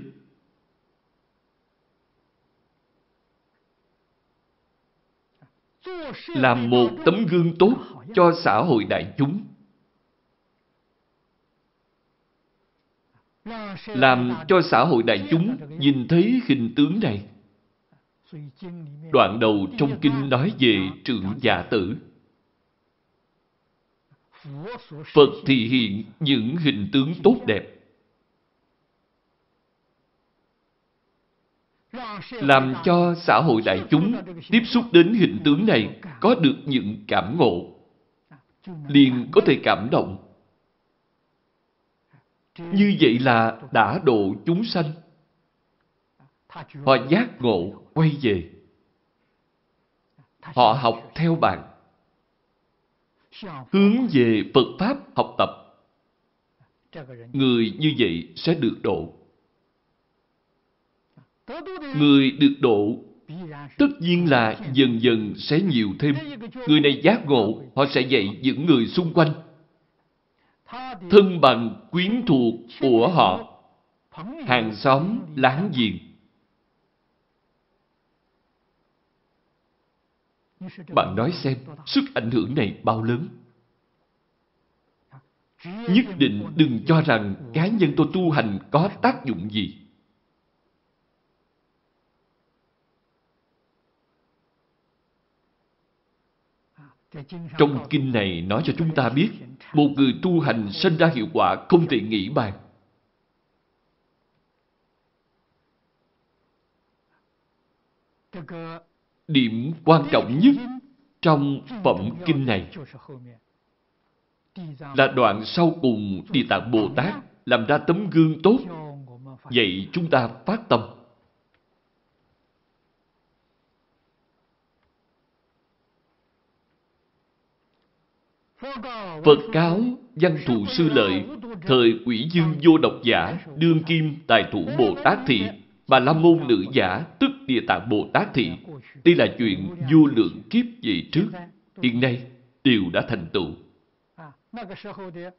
Làm một tấm gương tốt cho xã hội đại chúng. Làm cho xã hội đại chúng nhìn thấy hình tướng này. Đoạn đầu trong kinh nói về trưởng giả tử. Phật thì hiện những hình tướng tốt đẹp. Làm cho xã hội đại chúng tiếp xúc đến hình tướng này có được những cảm ngộ, liền có thể cảm động. Như vậy là đã độ chúng sanh. Họ giác ngộ, quay về. Họ học theo bạn hướng về Phật Pháp học tập. Người như vậy sẽ được độ. Người được độ tất nhiên là dần dần sẽ nhiều thêm. Người này giác ngộ, họ sẽ dạy những người xung quanh. Thân bằng quyến thuộc của họ, hàng xóm, láng giềng. Bạn nói xem, sức ảnh hưởng này bao lớn? Nhất định đừng cho rằng cá nhân tôi tu hành có tác dụng gì. Trong kinh này nói cho chúng ta biết, một người tu hành sinh ra hiệu quả không thể nghĩ bàn. Điểm quan trọng nhất trong phẩm kinh này là đoạn sau cùng Địa Tạng Bồ Tát làm ra tấm gương tốt, vậy chúng ta phát tâm. Phật cáo văn thù sư lợi, thời quỷ dương vô độc giả, đương kim tài thủ Bồ Tát thị, Bà La Môn nữ giả, tức Địa Tạng Bồ Tát thị. Đây là chuyện vô lượng kiếp về trước, hiện nay đều đã thành tựu.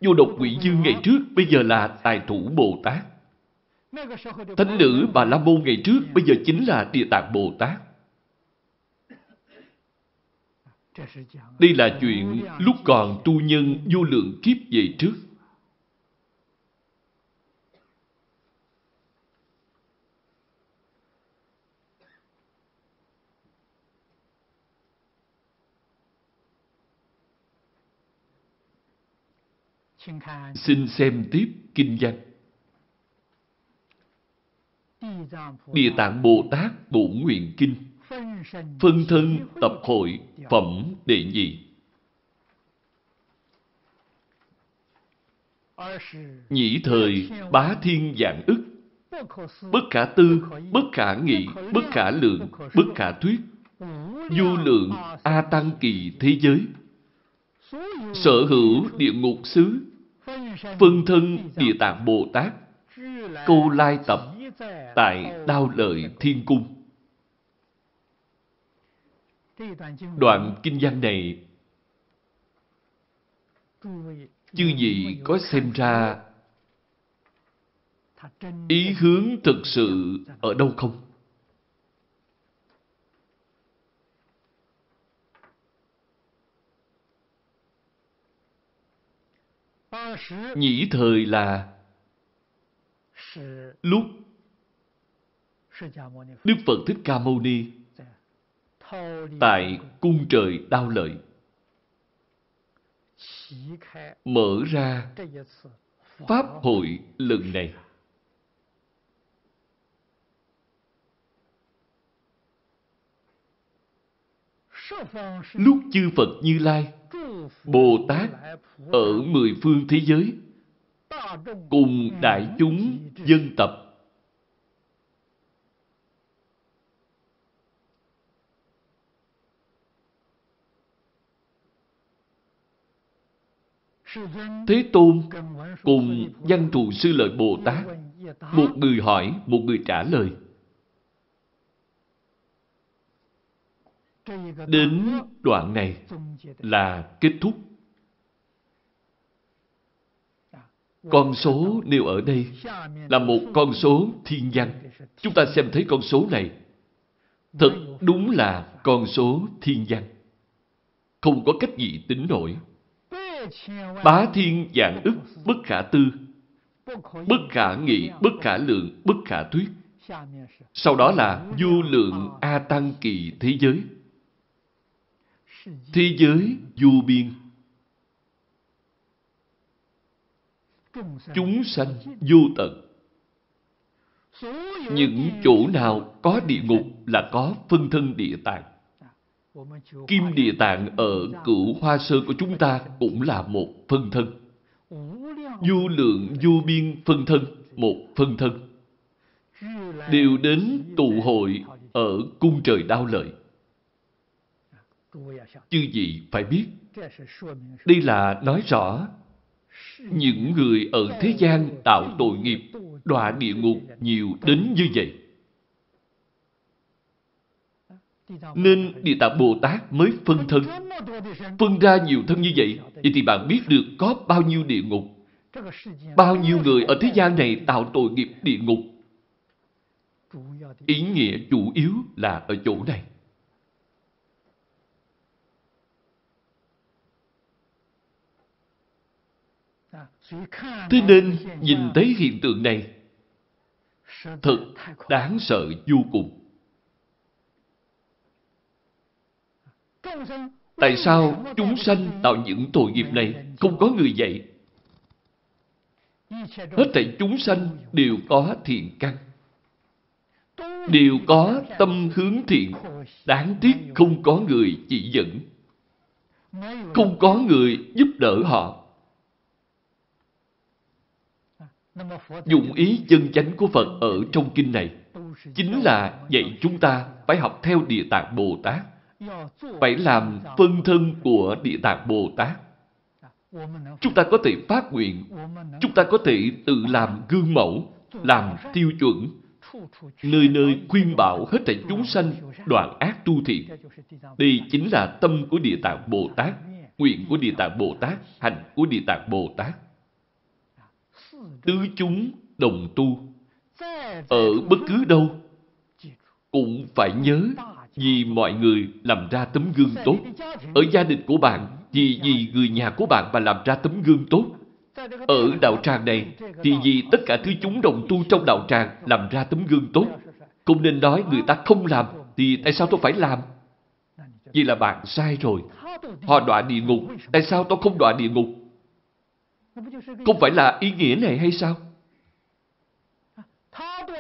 Vô độc quỷ dương ngày trước bây giờ là tài thủ Bồ Tát. Thánh nữ Bà La Môn ngày trước bây giờ chính là Địa Tạng Bồ Tát. Đây là chuyện lúc còn tu nhân vô lượng kiếp về trước. Xin xem tiếp kinh văn. Địa Tạng Bồ Tát Bổn Nguyện Kinh Phân thân tập hội phẩm đệ nhị. Nhĩ thời bá thiên dạng ức. Bất khả tư, bất khả nghị, bất khả lượng, bất khả thuyết. Du lượng A Tăng Kỳ thế giới. Sở hữu địa ngục xứ. Phân thân Địa Tạng Bồ Tát. Câu lai tập Tại Đao Lợi Thiên Cung. Đoạn kinh văn này Chư vị có xem ra ý hướng thực sự ở đâu không? Nhĩ thời là lúc Đức Phật Thích Ca Mâu Ni tại cung trời đao lợi mở ra Pháp hội lần này. Lúc chư Phật Như Lai, Bồ Tát ở mười phương thế giới, cùng đại chúng dân tập Thế Tôn cùng văn thù sư lợi Bồ Tát, một người hỏi, một người trả lời. Đến đoạn này là kết thúc. Con số nêu ở đây là một con số thiên văn. Chúng ta xem thấy con số này. Thật đúng là con số thiên văn. Không có cách gì tính nổi. Bá thiên dạng ức bất khả tư, bất khả nghị, bất khả lượng, bất khả thuyết. Sau đó là du lượng A Tăng kỳ thế giới. Thế giới du biên. Chúng sanh vô tận. Những chỗ nào có địa ngục là có phân thân địa tạng. Kim Địa Tạng ở cửu hoa sơn của chúng ta cũng là một phân thân. Vô lượng vô biên phân thân, một phân thân. Đều đến tụ hội ở cung trời đao lợi. Chư vị phải biết, đây là nói rõ những người ở thế gian tạo tội nghiệp, đọa địa ngục nhiều đến như vậy. Nên Địa Tạng Bồ Tát mới phân thân. Phân ra nhiều thân như vậy, vậy thì bạn biết được có bao nhiêu địa ngục. Bao nhiêu người ở thế gian này tạo tội nghiệp địa ngục. Ý nghĩa chủ yếu là ở chỗ này. Thế nên nhìn thấy hiện tượng này thật đáng sợ vô cùng. Tại sao chúng sanh tạo những tội nghiệp này không có người dạy? Hết thảy chúng sanh đều có thiện căn. Đều có tâm hướng thiện. Đáng tiếc không có người chỉ dẫn. Không có người giúp đỡ họ. Dụng ý chân chánh của Phật ở trong kinh này chính là dạy chúng ta phải học theo Địa Tạng Bồ Tát phải làm phân thân của Địa Tạng Bồ Tát. Chúng ta có thể phát nguyện, chúng ta có thể tự làm gương mẫu, làm tiêu chuẩn, nơi nơi khuyên bảo hết thảy chúng sanh đoạn ác tu thiện. Đây chính là tâm của Địa Tạng Bồ Tát, nguyện của Địa Tạng Bồ Tát, hành của Địa Tạng Bồ Tát. Tứ chúng đồng tu, ở bất cứ đâu, cũng phải nhớ vì mọi người làm ra tấm gương tốt. Ở gia đình của bạn, thì vì người nhà của bạn mà làm ra tấm gương tốt. Ở đạo tràng này, thì vì tất cả thứ chúng đồng tu trong đạo tràng làm ra tấm gương tốt. Không nên nói người ta không làm, thì tại sao tôi phải làm? Vì là bạn sai rồi. Họ đọa địa ngục, tại sao tôi không đọa địa ngục? Không phải là ý nghĩa này hay sao?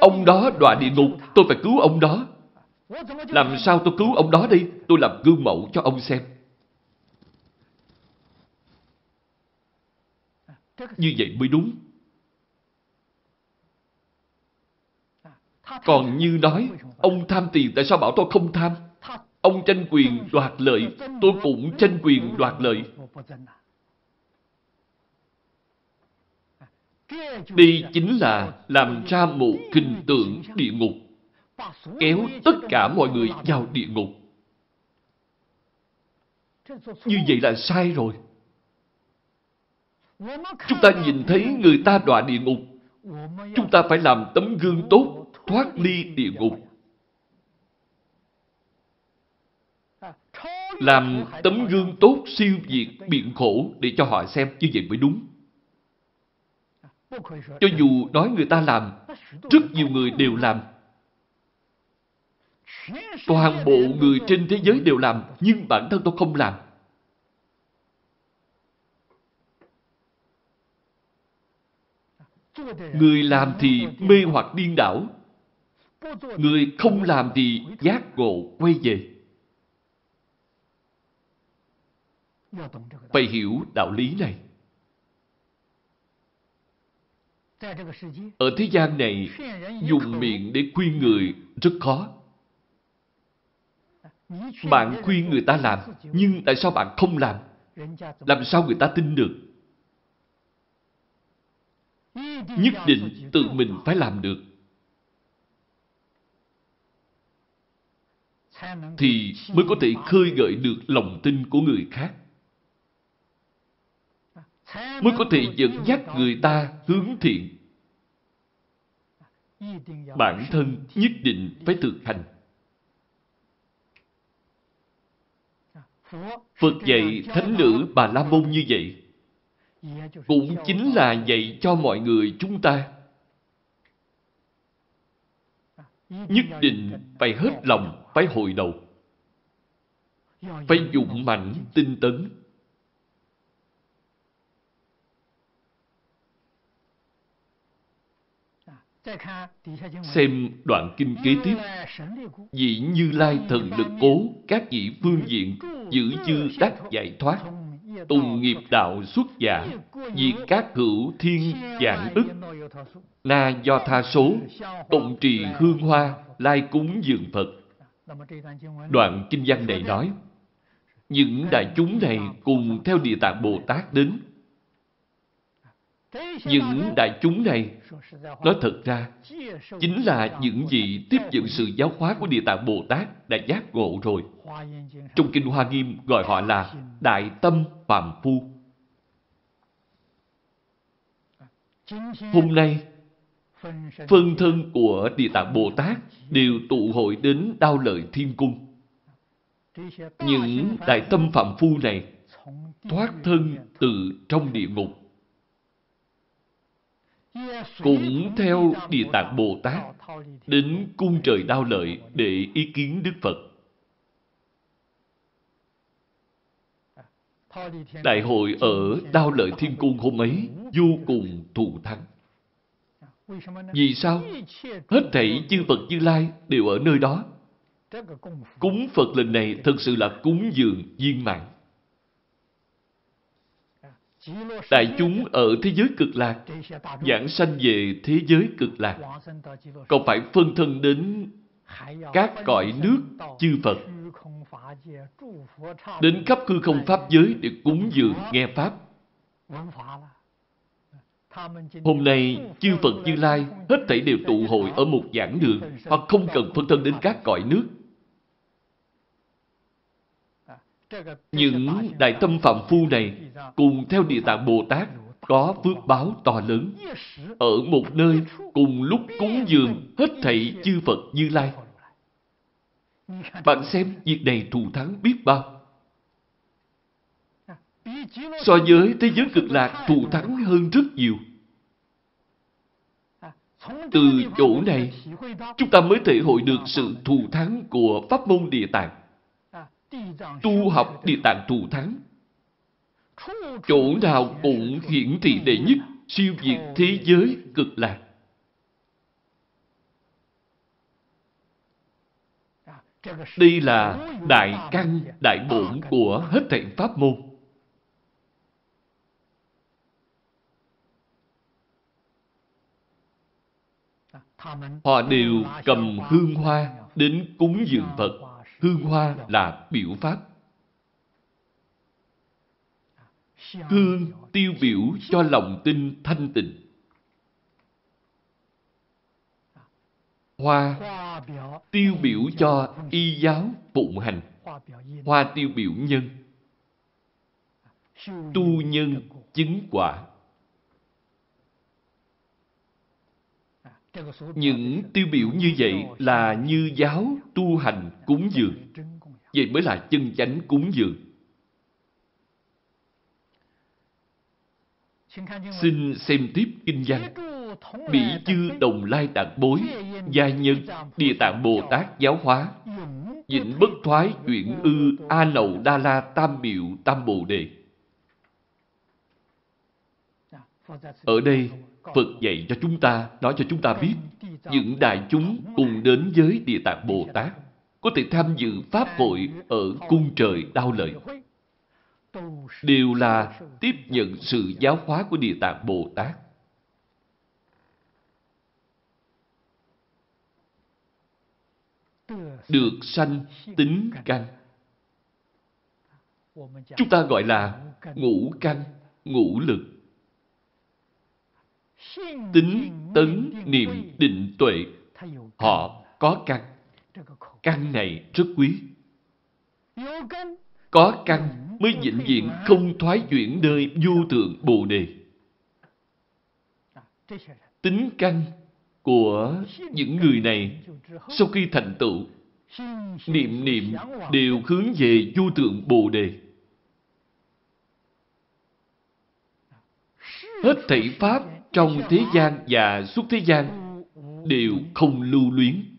Ông đó đọa địa ngục, tôi phải cứu ông đó. Làm sao tôi cứu ông đó đi? Tôi làm gương mẫu cho ông xem. Như vậy mới đúng. Còn như nói, ông tham tiền tại sao bảo tôi không tham? Ông tranh quyền đoạt lợi, tôi cũng tranh quyền đoạt lợi. Đây chính là làm ra một hình tượng địa ngục, kéo tất cả mọi người vào địa ngục. Như vậy là sai rồi. Chúng ta nhìn thấy người ta đọa địa ngục, chúng ta phải làm tấm gương tốt, thoát ly địa ngục. Làm tấm gương tốt siêu việt biện khổ để cho họ xem như vậy mới đúng. Cho dù nói người ta làm, rất nhiều người đều làm. Toàn bộ người trên thế giới đều làm, nhưng bản thân tôi không làm. Người làm thì mê hoặc điên đảo. Người không làm thì giác ngộ quay về. Phải hiểu đạo lý này. Ở thế gian này, dùng miệng để khuyên người rất khó. Bạn khuyên người ta làm, nhưng tại sao bạn không làm? Làm sao người ta tin được? Nhất định tự mình phải làm được. Thì mới có thể khơi gợi được lòng tin của người khác mới có thể dẫn dắt người ta hướng thiện. Bản thân nhất định phải thực hành. Phật dạy thánh nữ Bà La Môn như vậy, cũng chính là dạy cho mọi người chúng ta. Nhất định phải hết lòng, phải hồi đầu. Phải dụng mạnh, tinh tấn, Xem đoạn kinh kế tiếp. Dĩ Như Lai thần lực cố, các vị phương diện, giữ chư đắc giải thoát, tùng nghiệp đạo xuất giả, diệt các hữu thiên dạng ức, na do tha số, tụng trì hương hoa, lai cúng dường Phật. Đoạn kinh văn này nói, những đại chúng này cùng theo Địa Tạng Bồ Tát đến những đại chúng này, nói thật ra, chính là những gì tiếp nhận sự giáo hóa của Địa Tạng Bồ Tát đã giác ngộ rồi. Trong Kinh Hoa Nghiêm gọi họ là Đại Tâm Phạm Phu. Hôm nay, phân thân của Địa Tạng Bồ Tát đều tụ hội đến Đao Lợi Thiên Cung. Những đại tâm phạm phu này thoát thân từ trong địa ngục cũng theo Địa Tạng Bồ Tát đến cung trời đao lợi để ý kiến Đức Phật. Đại hội ở Đao Lợi Thiên Cung hôm ấy vô cùng thù thắng. Vì sao? Hết thảy chư Phật Như Lai đều ở nơi đó. Cúng Phật lần này thật sự là cúng dường viên mạng. Đại chúng ở thế giới cực lạc, giảng sanh về thế giới cực lạc, còn phải phân thân đến các cõi nước chư Phật, đến khắp hư không Pháp giới để cúng dường nghe Pháp. Hôm nay, chư Phật Như Lai hết thảy đều tụ hội ở một giảng đường, hoặc không cần phân thân đến các cõi nước. Những đại tâm phạm phu này cùng theo Địa Tạng Bồ Tát có phước báo to lớn. Ở một nơi cùng lúc cúng dường hết thảy chư Phật Như Lai. Bạn xem việc này thù thắng biết bao. So với thế giới cực lạc thù thắng hơn rất nhiều. Từ chỗ này, chúng ta mới thể hội được sự thù thắng của pháp môn địa tạng. Tu học địa tạng thù thắng. Chỗ nào cũng hiển thị đệ nhất, siêu việt thế giới cực lạc. Đây là đại căn, đại bổn của hết thảy pháp môn. Họ đều cầm hương hoa đến cúng dường Phật. Hương hoa là biểu pháp. Hương tiêu biểu cho lòng tin thanh tịnh. Hoa tiêu biểu cho y giáo phụng hành. Hoa tiêu biểu nhân. Tu nhân chứng quả. Những tiêu biểu như vậy là như giáo, tu hành, cúng dường. Vậy mới là chân chánh cúng dường. Xin xem tiếp kinh văn. Bỉ chư đồng lai tạng bối, gia nhân, địa tạng Bồ Tát giáo hóa, vĩnh bất thoái chuyển ư A Nậu Đa La Tam Biểu Tam Bồ Đề. Ở đây, Phật dạy cho chúng ta, nói cho chúng ta biết, những đại chúng cùng đến với Địa Tạng Bồ Tát có thể tham dự Pháp hội ở cung trời đau lợi. Đều là tiếp nhận sự giáo hóa của Địa Tạng Bồ Tát. Được sanh tính căn. Chúng ta gọi là ngũ căn, ngũ lực tính tấn niệm định tuệ, họ có căn. Căn này rất quý. Có căn mới vĩnh viễn không thoái chuyển nơi vô thượng bồ đề. Tính căn của những người này sau khi thành tựu, niệm niệm đều hướng về vô thượng bồ đề. Hết thảy pháp trong thế gian và suốt thế gian đều không lưu luyến.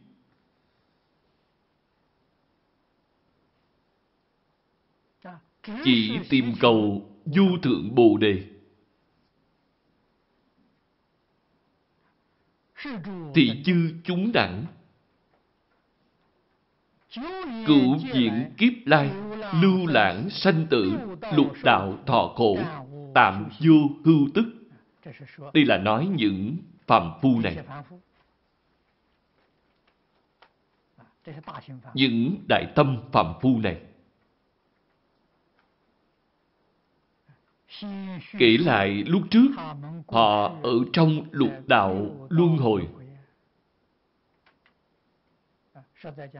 Chỉ tìm cầu du thượng Bồ Đề. Thì chư chúng đẳng cửu diện kiếp lai, lưu lãng sanh tử, lục đạo thọ khổ, tạm vô hưu tức đây là nói những phàm phu này. Những đại tâm phàm phu này. Kể lại lúc trước, họ ở trong lục đạo luân hồi.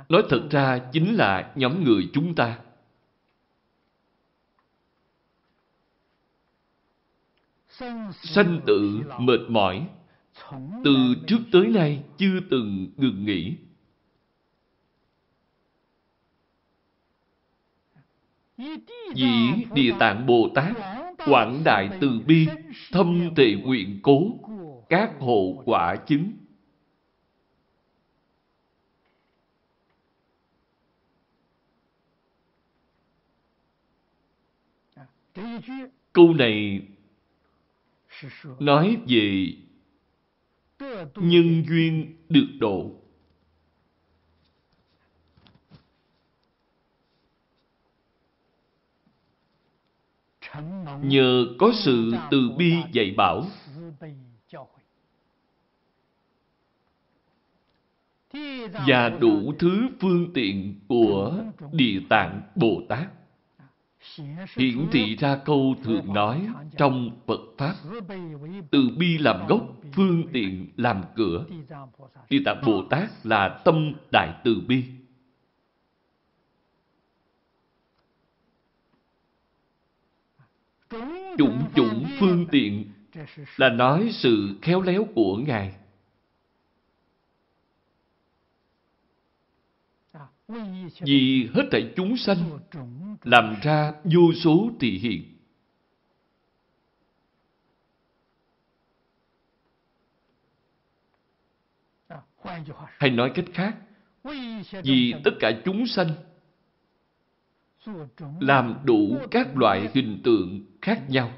Nói thật ra chính là nhóm người chúng ta. Sanh tử mệt mỏi. Từ trước tới nay chưa từng ngừng nghỉ. Dĩ địa tạng bồ tát, quảng đại từ bi, thâm tệ nguyện cố, các hộ quả chứng. Câu này nói về nhân duyên được độ. Nhờ có sự từ bi dạy bảo, và đủ thứ phương tiện của Địa Tạng Bồ Tát hiển thị ra câu thường nói trong Phật Pháp, từ bi làm gốc, phương tiện làm cửa. Địa Tạng Bồ Tát là tâm đại từ bi. Chủng chủng phương tiện là nói sự khéo léo của Ngài. Vì hết thảy chúng sanh làm ra vô số tỳ hiện. Hay nói cách khác, vì tất cả chúng sanh làm đủ các loại hình tượng khác nhau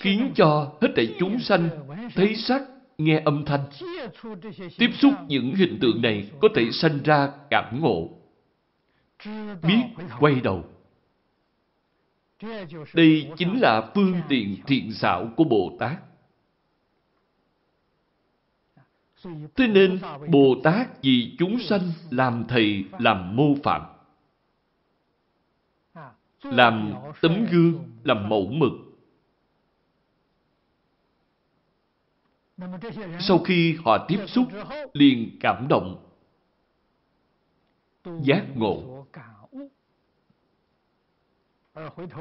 khiến cho hết thảy chúng sanh thấy sắc nghe âm thanh tiếp xúc những hình tượng này có thể sanh ra cảm ngộ biết quay đầu đây chính là phương tiện thiện xảo của bồ tát Thế nên Bồ Tát vì chúng sanh làm thầy, làm mô phạm. Làm tấm gương, làm mẫu mực. Sau khi họ tiếp xúc, liền cảm động, giác ngộ,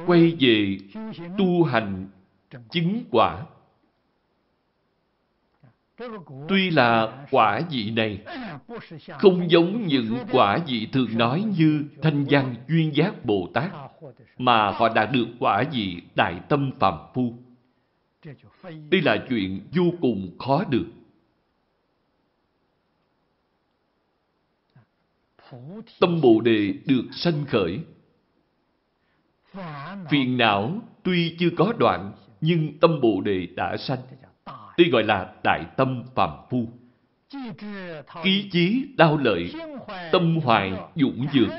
quay về tu hành chứng quả. Tuy là quả vị này không giống những quả vị thường nói như thanh văn duyên giác Bồ Tát, mà họ đạt được quả vị đại tâm phạm phu. Đây là chuyện vô cùng khó được. Tâm Bồ Đề được sanh khởi. Phiền não tuy chưa có đoạn, nhưng tâm Bồ Đề đã sanh. Đây gọi là đại tâm phàm phu. Ký chí đau lợi, tâm hoài dũng dược,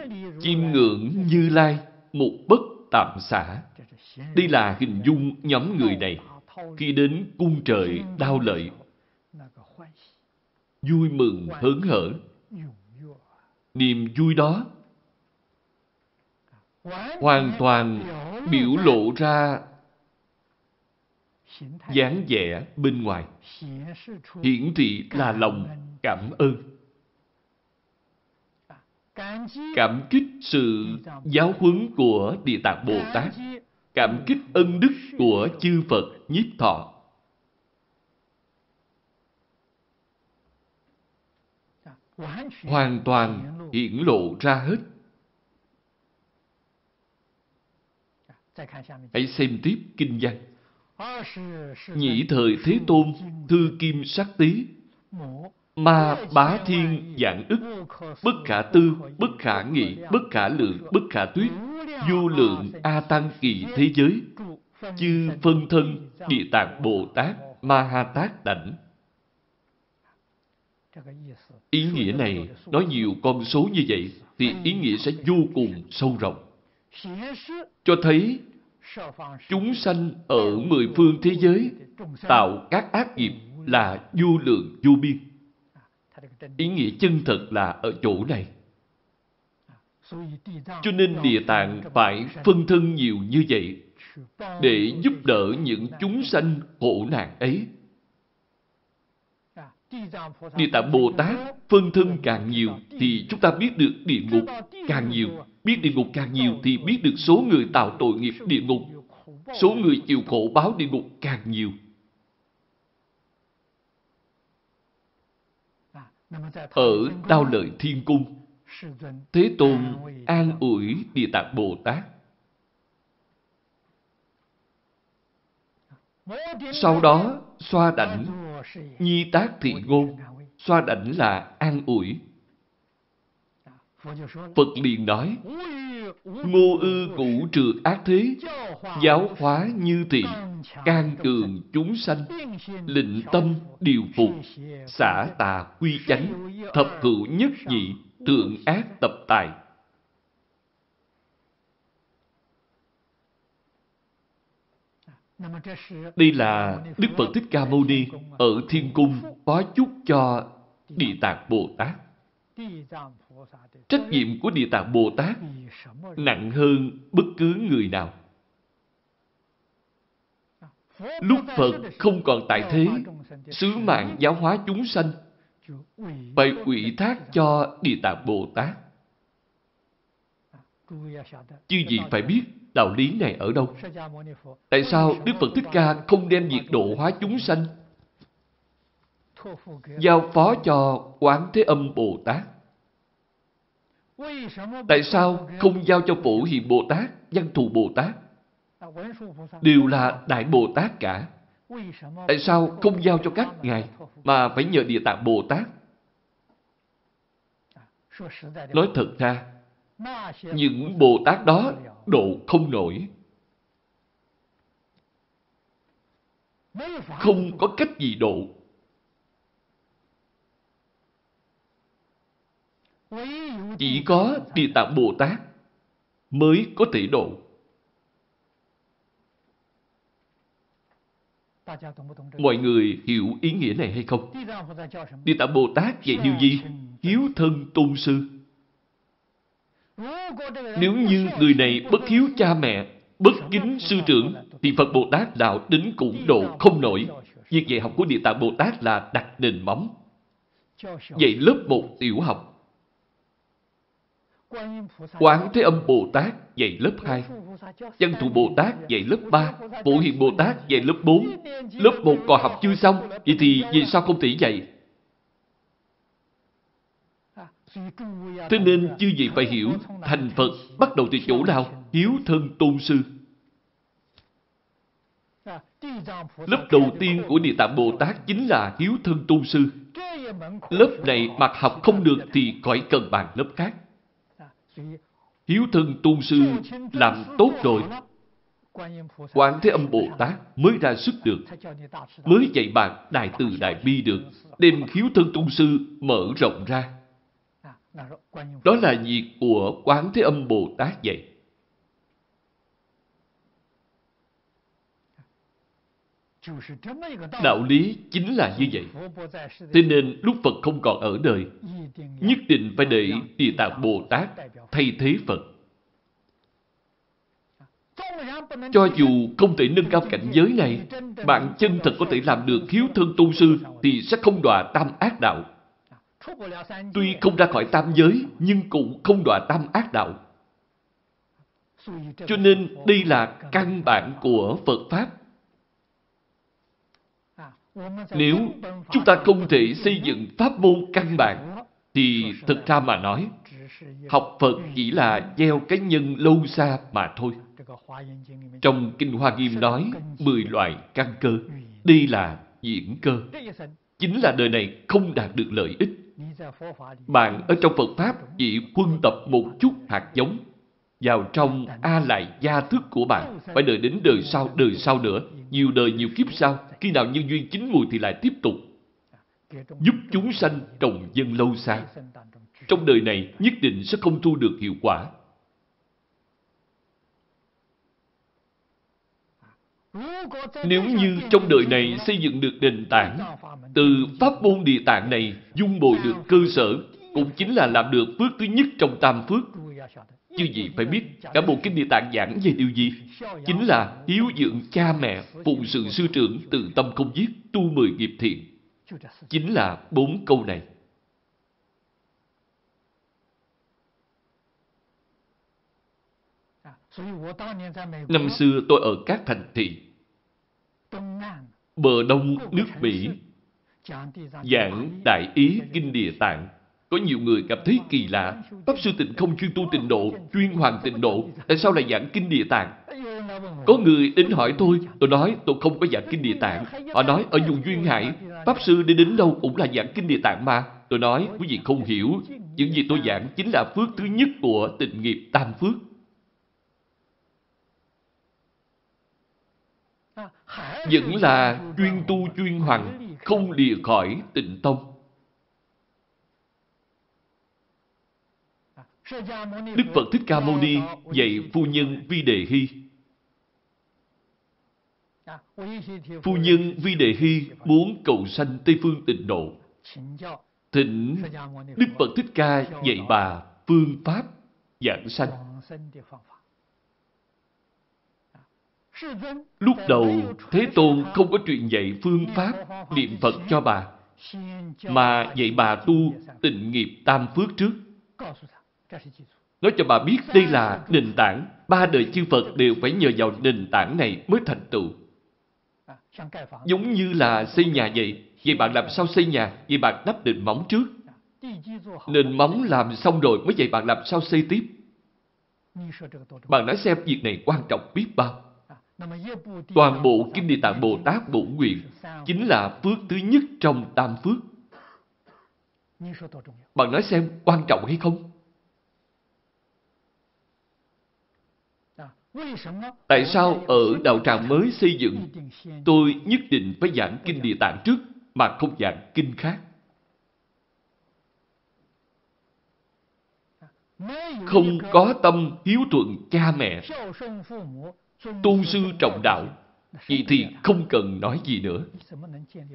chiêm ngưỡng như lai, một bất tạm xả. Đây là hình dung nhóm người này khi đến cung trời đau lợi. Vui mừng hớn hở. Niềm vui đó hoàn toàn biểu lộ ra dáng vẻ bên ngoài hiển thị là lòng cảm ơn cảm kích sự giáo huấn của địa tạng bồ tát cảm kích ân đức của chư phật nhiếp thọ. Hoàn toàn hiển lộ ra hết. Hãy xem tiếp kinh văn. Nhĩ thời Thế Tôn, Thư Kim Sắc tý. Ma bá thiên dạng ức, bất khả tư, bất khả nghị, bất khả lượng, bất khả tuyết, vô lượng A Tăng kỳ thế giới, chư phân thân, địa tạng Bồ Tát, Ma Ha Tát đảnh. Ý nghĩa này, nói nhiều con số như vậy, thì ý nghĩa sẽ vô cùng sâu rộng. Cho thấy Chúng sanh ở mười phương thế giới tạo các ác nghiệp là vô lượng vô biên. Ý nghĩa chân thật là ở chỗ này. Cho nên Địa Tạng phải phân thân nhiều như vậy để giúp đỡ những chúng sanh khổ nạn ấy. Địa Tạng Bồ Tát phân thân càng nhiều thì chúng ta biết được địa ngục càng nhiều. Biết địa ngục càng nhiều thì biết được số người tạo tội nghiệp địa ngục. Số người chịu khổ báo địa ngục càng nhiều. Ở Đao Lợi Thiên Cung, Thế Tôn an ủi Địa Tạng Bồ Tát. Sau đó, xoa đảnh, nhi tác thị ngôn, xoa đảnh là an ủi. Phật liền nói, Ngô ư cụ trừ ác thế, giáo hóa như thị, can cường chúng sanh, lịnh tâm điều phục, xả tà quy chánh, thập hữu nhất dị thượng ác tập tài. Đây là Đức Phật Thích Ca Mâu Ni ở Thiên Cung phó chúc cho Địa Tạng Bồ Tát. Trách nhiệm của Địa Tạng Bồ Tát nặng hơn bất cứ người nào. Lúc Phật không còn tại thế, sứ mạng giáo hóa chúng sanh phải ủy thác cho Địa Tạng Bồ Tát. Chứ gì phải biết, đạo lý này ở đâu? Tại sao Đức Phật Thích Ca không đem việc độ hóa chúng sanh giao phó cho Quán Thế Âm Bồ Tát? Tại sao không giao cho Phổ Hiền Bồ Tát, Văn Thù Bồ Tát? Đều là Đại Bồ Tát cả. Tại sao không giao cho các ngài mà phải nhờ Địa Tạng Bồ Tát? Nói thật ra, những Bồ Tát đó độ không nổi. Không có cách gì độ. Chỉ có Địa Tạng Bồ Tát mới có thể độ. Mọi người hiểu ý nghĩa này hay không? Địa Tạng Bồ Tát dạy điều gì? Hiếu thân tôn sư. Nếu như người này bất hiếu cha mẹ, bất kính sư trưởng, thì Phật Bồ Tát đạo tính cũng độ không nổi. Việc dạy học của Địa Tạng Bồ Tát là đặt nền móng. Dạy lớp một tiểu học. Quán Thế Âm Bồ Tát dạy lớp 2. Văn Thù Bồ Tát dạy lớp 3. Bộ Hiền Bồ Tát dạy lớp 4. Lớp 1 còn học chưa xong. Vậy thì vì sao không thể dạy? Thế nên chư vị phải hiểu, thành Phật bắt đầu từ chỗ nào? Hiếu thân tôn sư. Lớp đầu tiên của Địa Tạng Bồ Tát chính là hiếu thân tôn sư. Lớp này mà học không được thì khỏi cần bàn lớp khác. Hiếu thân tôn sư làm tốt rồi. Quán Thế Âm Bồ Tát mới ra sức được, mới dạy bạn Đại Từ Đại Bi được, đem khiếu thân tôn sư mở rộng ra. Đó là việc của Quán Thế Âm Bồ Tát dạy. Đạo lý chính là như vậy. Thế nên lúc Phật không còn ở đời, nhất định phải để Địa Tạng Bồ Tát thay thế Phật. Cho dù không thể nâng cao cảnh giới này, bạn chân thật có thể làm được hiếu thân tu sư thì sẽ không đọa tam ác đạo. Tuy không ra khỏi tam giới, nhưng cũng không đọa tam ác đạo. Cho nên đây là căn bản của Phật Pháp. Nếu chúng ta không thể xây dựng pháp môn căn bản, thì thực ra mà nói, học Phật chỉ là gieo cái nhân lâu xa mà thôi. Trong Kinh Hoa Nghiêm nói, 10 loại căn cơ. Đây là diễn cơ. Chính là đời này không đạt được lợi ích. Bạn ở trong Phật Pháp chỉ quân tập một chút hạt giống vào trong A lại gia thức của bạn. Phải đợi đến đời sau, đời sau nữa, nhiều đời, nhiều kiếp sau. Khi nào nhân duyên chín mùi thì lại tiếp tục. Giúp chúng sanh trồng dân lâu xa. Trong đời này nhất định sẽ không thu được hiệu quả. Nếu như trong đời này xây dựng được nền tảng, từ pháp môn địa tạng này dung bồi được cơ sở, cũng chính là làm được phước thứ nhất trong tam phước. Chứ gì phải biết, cả bộ kinh địa tạng giảng về điều gì? Chính là hiếu dưỡng cha mẹ, phụng sự sư trưởng, từ tâm không giết, tu mười nghiệp thiện. Chính là bốn câu này. Năm xưa tôi ở các thành thị, bờ đông nước Mỹ, giảng Đại Ý Kinh Địa Tạng. Có nhiều người cảm thấy kỳ lạ. Pháp Sư Tịnh không chuyên tu tịnh độ, chuyên hoàng tịnh độ. Tại sao lại giảng Kinh Địa Tạng? Có người đến hỏi tôi, tôi nói tôi không có giảng Kinh Địa Tạng. Họ nói ở vùng Duyên Hải, Pháp Sư đi đến đâu cũng là giảng Kinh Địa Tạng mà. Tôi nói, quý vị không hiểu, những gì tôi giảng chính là phước thứ nhất của tịnh nghiệp tam phước. vẫn là chuyên tu chuyên hoàng, không lìa khỏi tịnh tông. Đức Phật Thích Ca Mâu Ni dạy phu nhân Vi Đề Hy. Phu nhân Vi Đề Hy muốn cầu sanh Tây Phương tịnh độ. Thỉnh Đức Phật Thích Ca dạy bà phương pháp giảng sanh. Lúc đầu, Thế Tôn không có truyền dạy phương pháp niệm Phật cho bà, mà dạy bà tu tịnh nghiệp tam phước trước. Nói cho bà biết đây là nền tảng, ba đời chư Phật đều phải nhờ vào nền tảng này mới thành tựu. Giống như là xây nhà vậy. Vậy bạn làm sao xây nhà? Vậy bạn đắp nền móng trước. Nền móng làm xong rồi mới vậy bạn làm sao xây tiếp? Bạn nói xem việc này quan trọng biết bao. Toàn bộ Kinh Địa Tạng Bồ Tát Bổn Nguyện chính là phước thứ nhất trong tam phước. Bạn nói xem quan trọng hay không? Tại sao ở đạo tràng mới xây dựng tôi nhất định phải giảng Kinh Địa Tạng trước mà không giảng kinh khác? Không có tâm hiếu thuận cha mẹ, tu sư trọng đạo, vậy thì không cần nói gì nữa.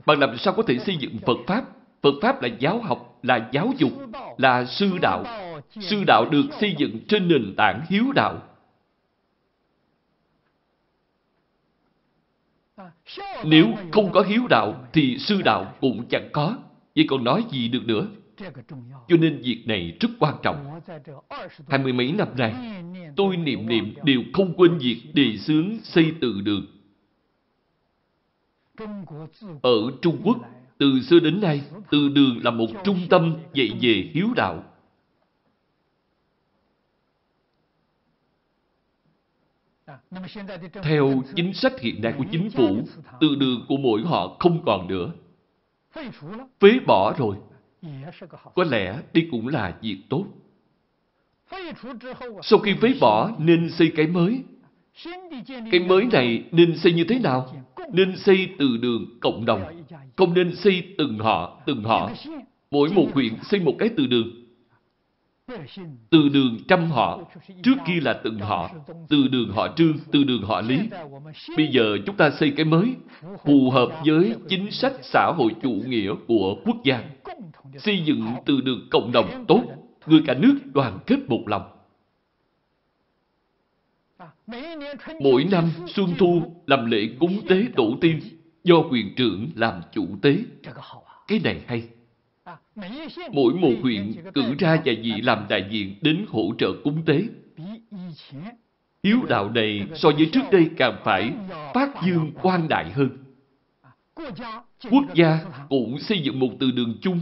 Bạn làm sao có thể xây dựng Phật Pháp? Phật Pháp là giáo học, là giáo dục, là sư đạo. Sư đạo được xây dựng trên nền tảng hiếu đạo. Nếu không có hiếu đạo thì sư đạo cũng chẳng có. Vậy còn nói gì được nữa? Cho nên việc này rất quan trọng. Hai mươi mấy năm nay, tôi niệm niệm đều không quên việc đề xướng xây từ đường. Ở Trung Quốc, từ xưa đến nay, từ đường là một trung tâm dạy về hiếu đạo. Theo chính sách hiện nay của chính phủ, từ đường của mỗi họ không còn nữa. Phế bỏ rồi. Có lẽ đây cũng là việc tốt. Sau khi phế bỏ nên xây cái mới. Cái mới này nên xây như thế nào? Nên xây từ đường cộng đồng. Không nên xây từng họ, từng họ. Mỗi một huyện xây một cái từ đường. Từ đường trăm họ, trước kia là từng họ, từ đường họ trương, từ đường họ lý. Bây giờ chúng ta xây cái mới, phù hợp với chính sách xã hội chủ nghĩa của quốc gia. Xây dựng từ đường cộng đồng tốt, người cả nước đoàn kết một lòng. Mỗi năm Xuân Thu làm lễ cúng tế tổ tiên do quyền trưởng làm chủ tế. Cái này hay. Mỗi một huyện cử ra vài vị làm đại diện đến hỗ trợ cúng tế. Hiếu đạo này so với trước đây càng phải phát dương quan đại hơn. Quốc gia cũng xây dựng một từ đường chung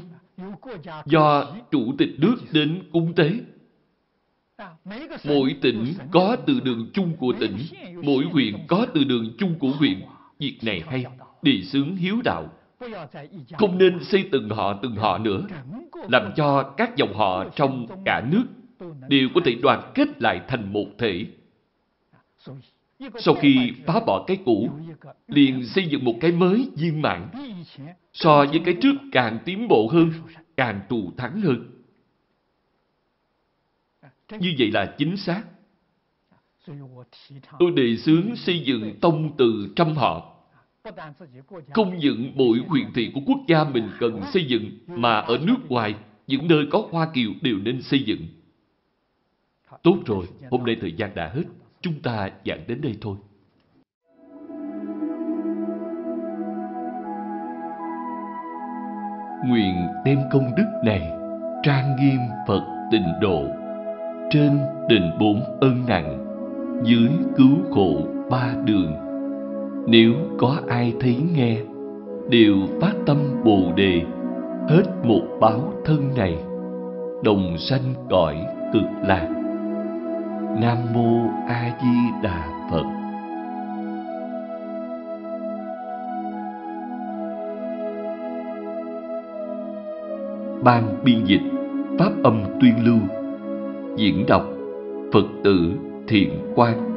do chủ tịch nước đến cúng tế. Mỗi tỉnh có từ đường chung của tỉnh, mỗi huyện có từ đường chung của huyện. Việc này hay, đề xướng hiếu đạo. Không nên xây từng họ từng họ nữa, làm cho các dòng họ trong cả nước đều có thể đoàn kết lại thành một thể. Sau khi phá bỏ cái cũ, liền xây dựng một cái mới viên mãn. So với cái trước càng tiến bộ hơn, càng thù thắng hơn. Như vậy là chính xác. Tôi đề xướng xây dựng tông từ trăm họ. Không những mỗi huyện thị của quốc gia mình cần xây dựng, mà ở nước ngoài, những nơi có Hoa Kiều đều nên xây dựng. Tốt rồi, hôm nay thời gian đã hết. Chúng ta giảng đến đây thôi. Nguyện đem công đức này trang nghiêm Phật tịnh độ trên đền bốn ân nặng dưới cứu khổ ba đường nếu có ai thấy nghe, đều phát tâm bồ đề, hết một báo thân này, đồng sanh cõi cực lạc. Nam mô a di đà phật. Ban biên dịch pháp âm tuyên lưu, diễn đọc phật tử thiện quan